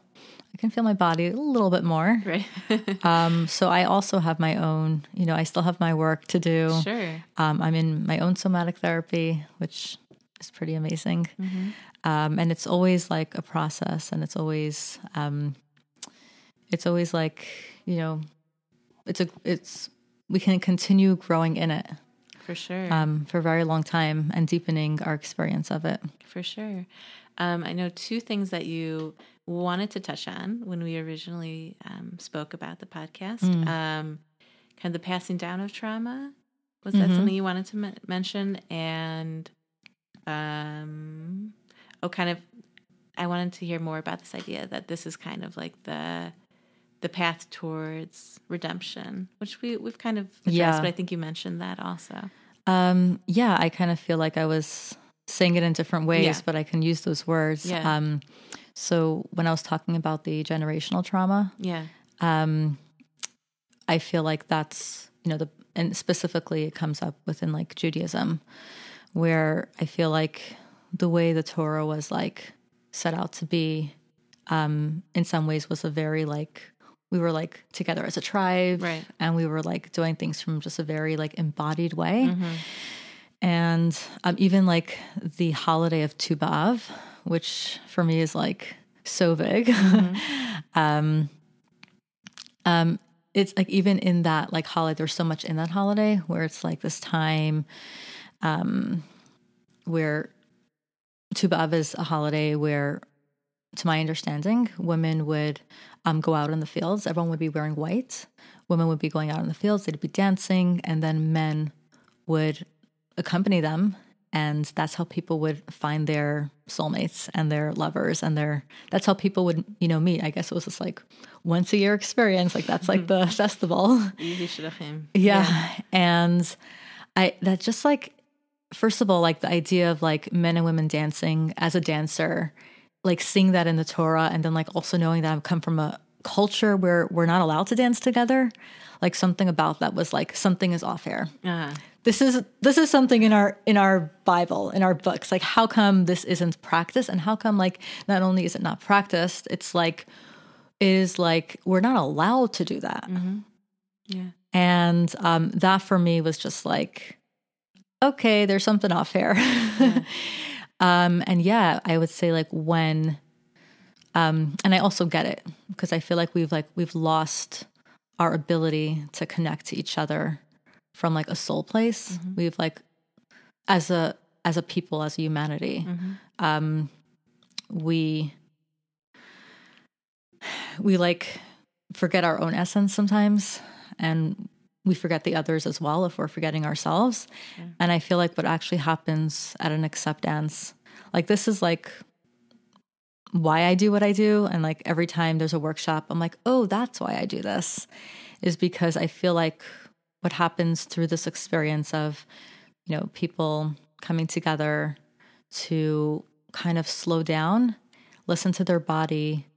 i can feel my body a little bit more Right. um, so i also have my own you know i still have my work to do sure. um, i'm in my own somatic therapy which is pretty amazing Mm-hmm. um, and it's always like a process and it's always um, it's always like you know it's a it's we can continue growing in it For sure. um, for a very long time and deepening our experience of it. For sure. Um, I know two things that you wanted to touch on when we originally um, spoke about the podcast. Mm. Um, kind of the passing down of trauma. Was that Mhm. something you wanted to men- mention? And um, oh, kind of. I wanted to hear more about this idea that this is kind of like the the path towards redemption, which we we've kind of addressed, Yeah. but I think you mentioned that also. Um, yeah, I kind of feel like I was saying it in different ways, Yeah. but I can use those words. Yeah. Um, so when I was talking about the generational trauma, Yeah. um, I feel like that's you know the and specifically it comes up within like Judaism, where I feel like the way the Torah was like set out to be, um, in some ways was a very like we were like together as a tribe, Right. and we were like doing things from just a very like embodied way. Mhm. And um, even like the holiday of Tu B'Av, which for me is like so big. um, um, it's like even in that like holiday, there's so much in that holiday where it's like this time um, where Tu B'Av is a holiday where, to my understanding, women would um, go out in the fields. Everyone would be wearing white. Women would be going out in the fields. They'd be dancing, and then men would accompany them and that's how people would find their soulmates and their lovers and their that's how people would you know meet i guess it was just like once a year experience like that's like the festival shidduchim. yeah. and i that just like first of all like the idea of like men and women dancing as a dancer like seeing that in the torah and then like also knowing that i've come from a culture where we're not allowed to dance together like something about that was like something is off here Uh-huh. this is this is something in our in our bible in our books. Like how come this isn't practiced? And how come like not only is it not practiced it's like is like we're not allowed to do that. Yeah. and um that for me was just like okay there's something off here um and yeah i would say like when um and i also get it because i feel like we've like we've lost our ability to connect to each other from like a soul place. We've like as a as a people as a humanity um we we like forget our own essence sometimes and we forget the others as well if we're forgetting ourselves and i feel like what actually happens at an AccepDance like this is like why I do what I do. And like every time there's a workshop, I'm like, oh, that's why I do this, is because I feel like what happens through this experience of, you know, people coming together to kind of slow down, listen to their body,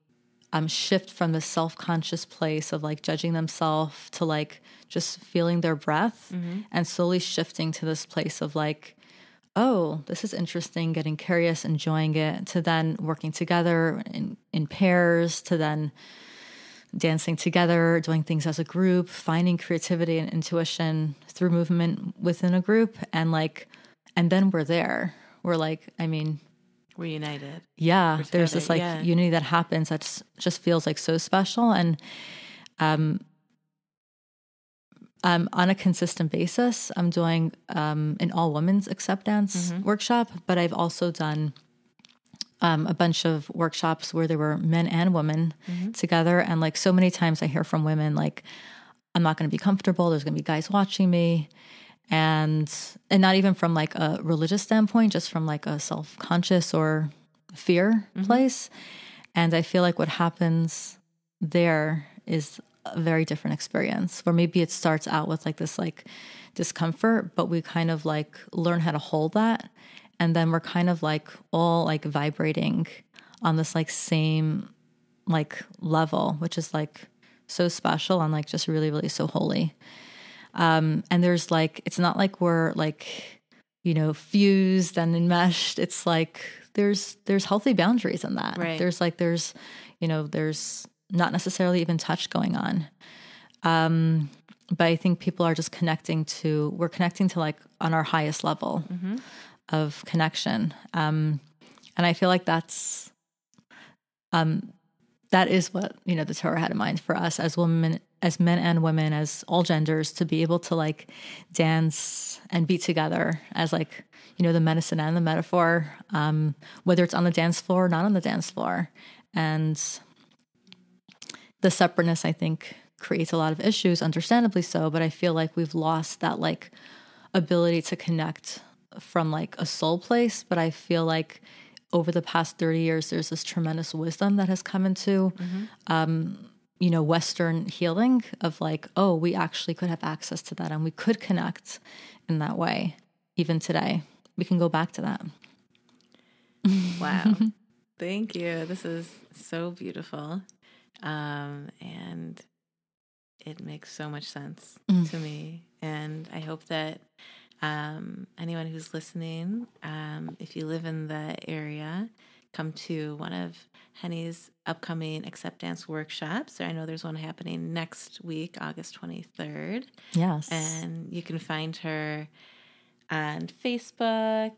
um, shift from the self conscious place of like judging themselves to like just feeling their breath and slowly shifting to this place of like, oh, this is interesting, getting curious, enjoying it, to then working together in, in pairs, to then dancing together, doing things as a group, finding creativity and intuition through movement within a group. And like, and then we're there. We're like, I mean, we're united. Yeah. We're there's this like yeah. unity that happens that just feels like so special. And, um, um, on a consistent basis, I'm doing um, an all women's AccepDance workshop, but I've also done um, a bunch of workshops where there were men and women together. And like so many times I hear from women, like, I'm not going to be comfortable. There's going to be guys watching me. And, and not even from like a religious standpoint, just from like a self conscious or fear place. And I feel like what happens there is a very different experience where maybe it starts out with like this like discomfort, but we kind of like learn how to hold that. And then we're kind of like all like vibrating on this like same like level, which is like so special and like just really, really so holy. Um, and there's like, it's not like we're like, you know, fused and enmeshed. It's like there's there's healthy boundaries in that. Right. There's like there's, you know, there's not necessarily even touch going on. Um, but I think people are just connecting to we're connecting to like on our highest level of connection. Um, and I feel like that's um that is what you know the Torah had in mind for us as women as men and women as all genders to be able to like dance and be together as like you know the medicine and the metaphor um whether it's on the dance floor or not on the dance floor and the separateness i think creates a lot of issues understandably so but i feel like we've lost that like ability to connect from like a soul place but i feel like over the past 30 years there's this tremendous wisdom that has come into um, you know western healing of like oh we actually could have access to that and we could connect in that way even today we can go back to that Wow. Thank you. This is so beautiful. Um, and it makes so much sense to me. And I hope that um, anyone who's listening, um, if you live in the area, come to one of Henny's upcoming AccepDance workshops. I know there's one happening next week, August 23rd. yes And you can find her on Facebook,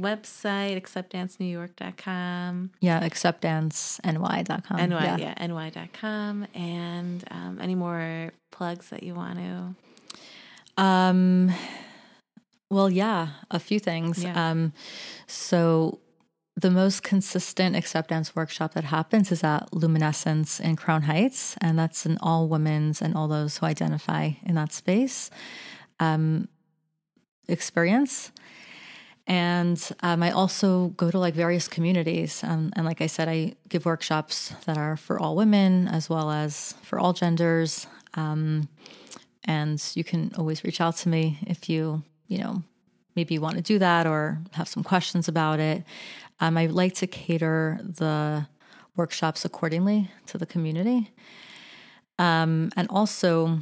website, acceptdancenewyork.com. yeah acceptdanceny.com NY, yeah. yeah, ny.com. And um, any more plugs that you want to? Um, well, yeah, a few things. Yeah. Um, so the most consistent AccepDance workshop that happens is at Luminescence in Crown Heights, and that's an all women's and all those who identify in that space um, experience. And um, I also go to like various communities. Um, and like I said, I give workshops that are for all women as well as for all genders. Um, and you can always reach out to me if you, you know, maybe you want to do that or have some questions about it. Um, I like to cater the workshops accordingly to the community. Um, and also,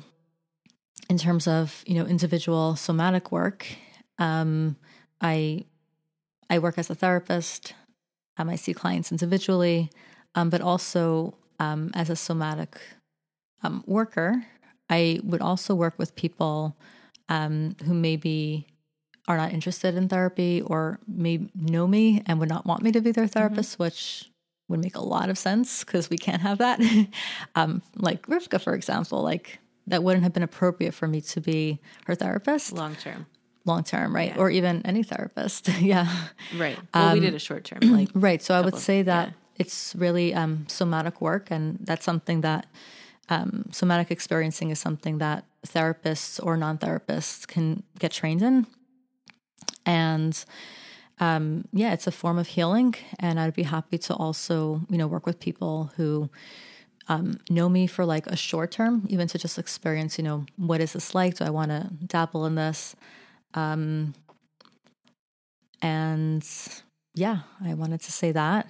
in terms of you know individual somatic work, um, I I work as a therapist. Um, I see clients individually, um, but also um, as a somatic um, worker. I would also work with people um, who maybe are not interested in therapy or may know me and would not want me to be their therapist, which would make a lot of sense because we can't have that. um, like Rivka, for example, like that wouldn't have been appropriate for me to be her therapist Long term. Long term, right? Yeah. Or even any therapist. yeah. Right. Well, we did a short term. Like, Right. So I would say that yeah. it's really um, somatic work, and that's something that um, somatic experiencing is something that therapists or non therapists can get trained in. And um, yeah, it's a form of healing, and I'd be happy to also, you know, work with people who um, know me for like a short term, even to just experience, you know, what is this like? Do I want to dabble in this? Um, and yeah, I wanted to say that.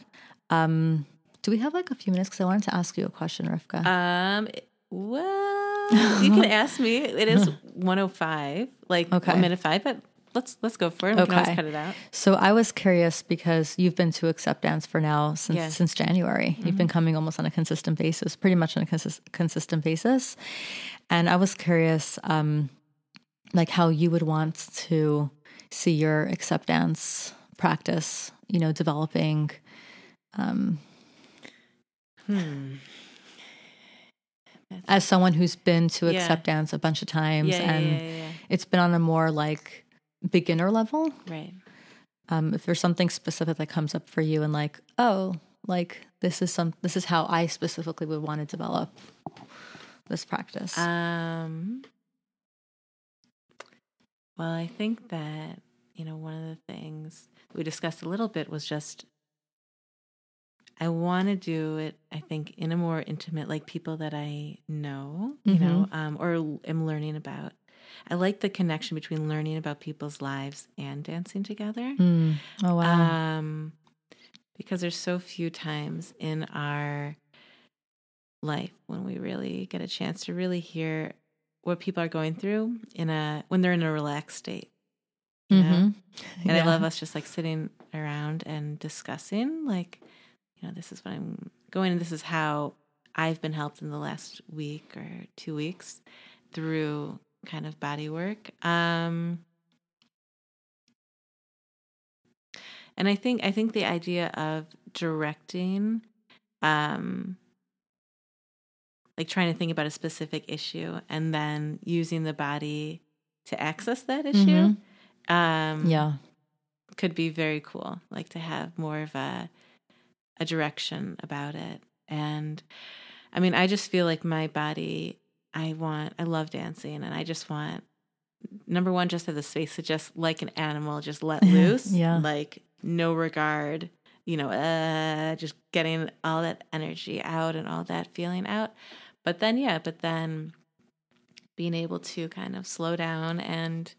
Um, do we have like a few minutes? Because I wanted to ask you a question, Rivka. um, well, you can ask me. It is 105, like Okay. one minute five, but let's let's go for it. We Okay. cut it out. So I was curious because you've been to AccepDance for now since Yeah. since January. You've been coming almost on a consistent basis, pretty much on a consis- consistent basis. And I was curious, um, like how you would want to see your AccepDance practice, you know, developing. Um, Hmm. as someone who's been to Yeah. AccepDance a bunch of times, Yeah, and yeah. it's been on a more like beginner level. Right. um, if there's something specific that comes up for you and like oh like this is some this is how i specifically would want to develop this practice Um, well, I think that, you know, one of the things we discussed a little bit was just I want to do it, I think, in a more intimate, like people that I know, you know, um, or am learning about. I like the connection between learning about people's lives and dancing together. Mm. oh wow Um, because there's so few times in our life when we really get a chance to really hear what people are going through in a when they're in a relaxed state. You know? Mhm. And I love us just like sitting around and discussing, like, you know, this is what I'm going, and this is how I've been helped in the last week or two weeks through kind of body work. Um, and I think I think the idea of directing, um, like trying to think about a specific issue and then using the body to access that issue. Um, yeah could be very cool like to have more of a a direction about it and i mean i just feel like my body i want i love dancing and i just want number one just have the space to just like an animal just let loose Yeah. like no regard you know uh just getting all that energy out and all that feeling out but then yeah but then being able to kind of slow down and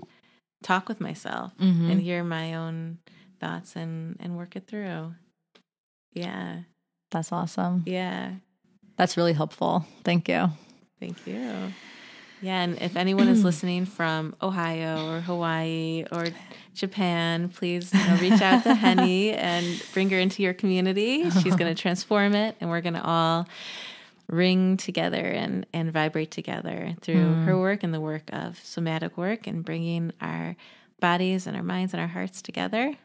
talk with myself Mhm. and hear my own thoughts and and work it through. Yeah. that's awesome Yeah. that's really helpful thank you Thank you. Yeah, and if anyone is listening from Ohio or Hawaii or Japan, please you know, reach out to Henny and bring her into your community. She's going to transform it, and we're going to all ring together and and vibrate together through her work and the work of somatic work and bringing our bodies and our minds and our hearts together.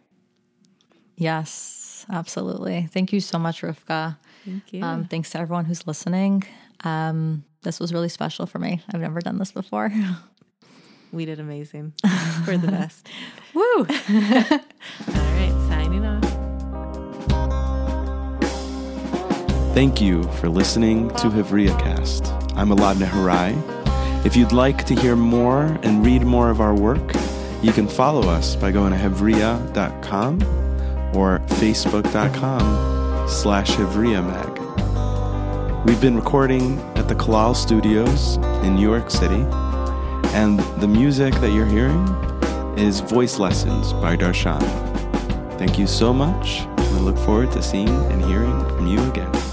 yes absolutely thank you so much rivka Thank you. um, thanks to everyone who's listening um, this was really special for me i've never done this before we did amazing. We're the best. woo All right, signing off. Thank you for listening to HevriaCast. I'm Elad Nehorai. If you'd like to hear more and read more of our work, you can follow us by going to hevria.com or facebook.com slash hevriamag. We've been recording at the Kalal Studios in New York City, and the music that you're hearing is Voice Lessons by Darshan. Thank you so much, and I look forward to seeing and hearing from you again.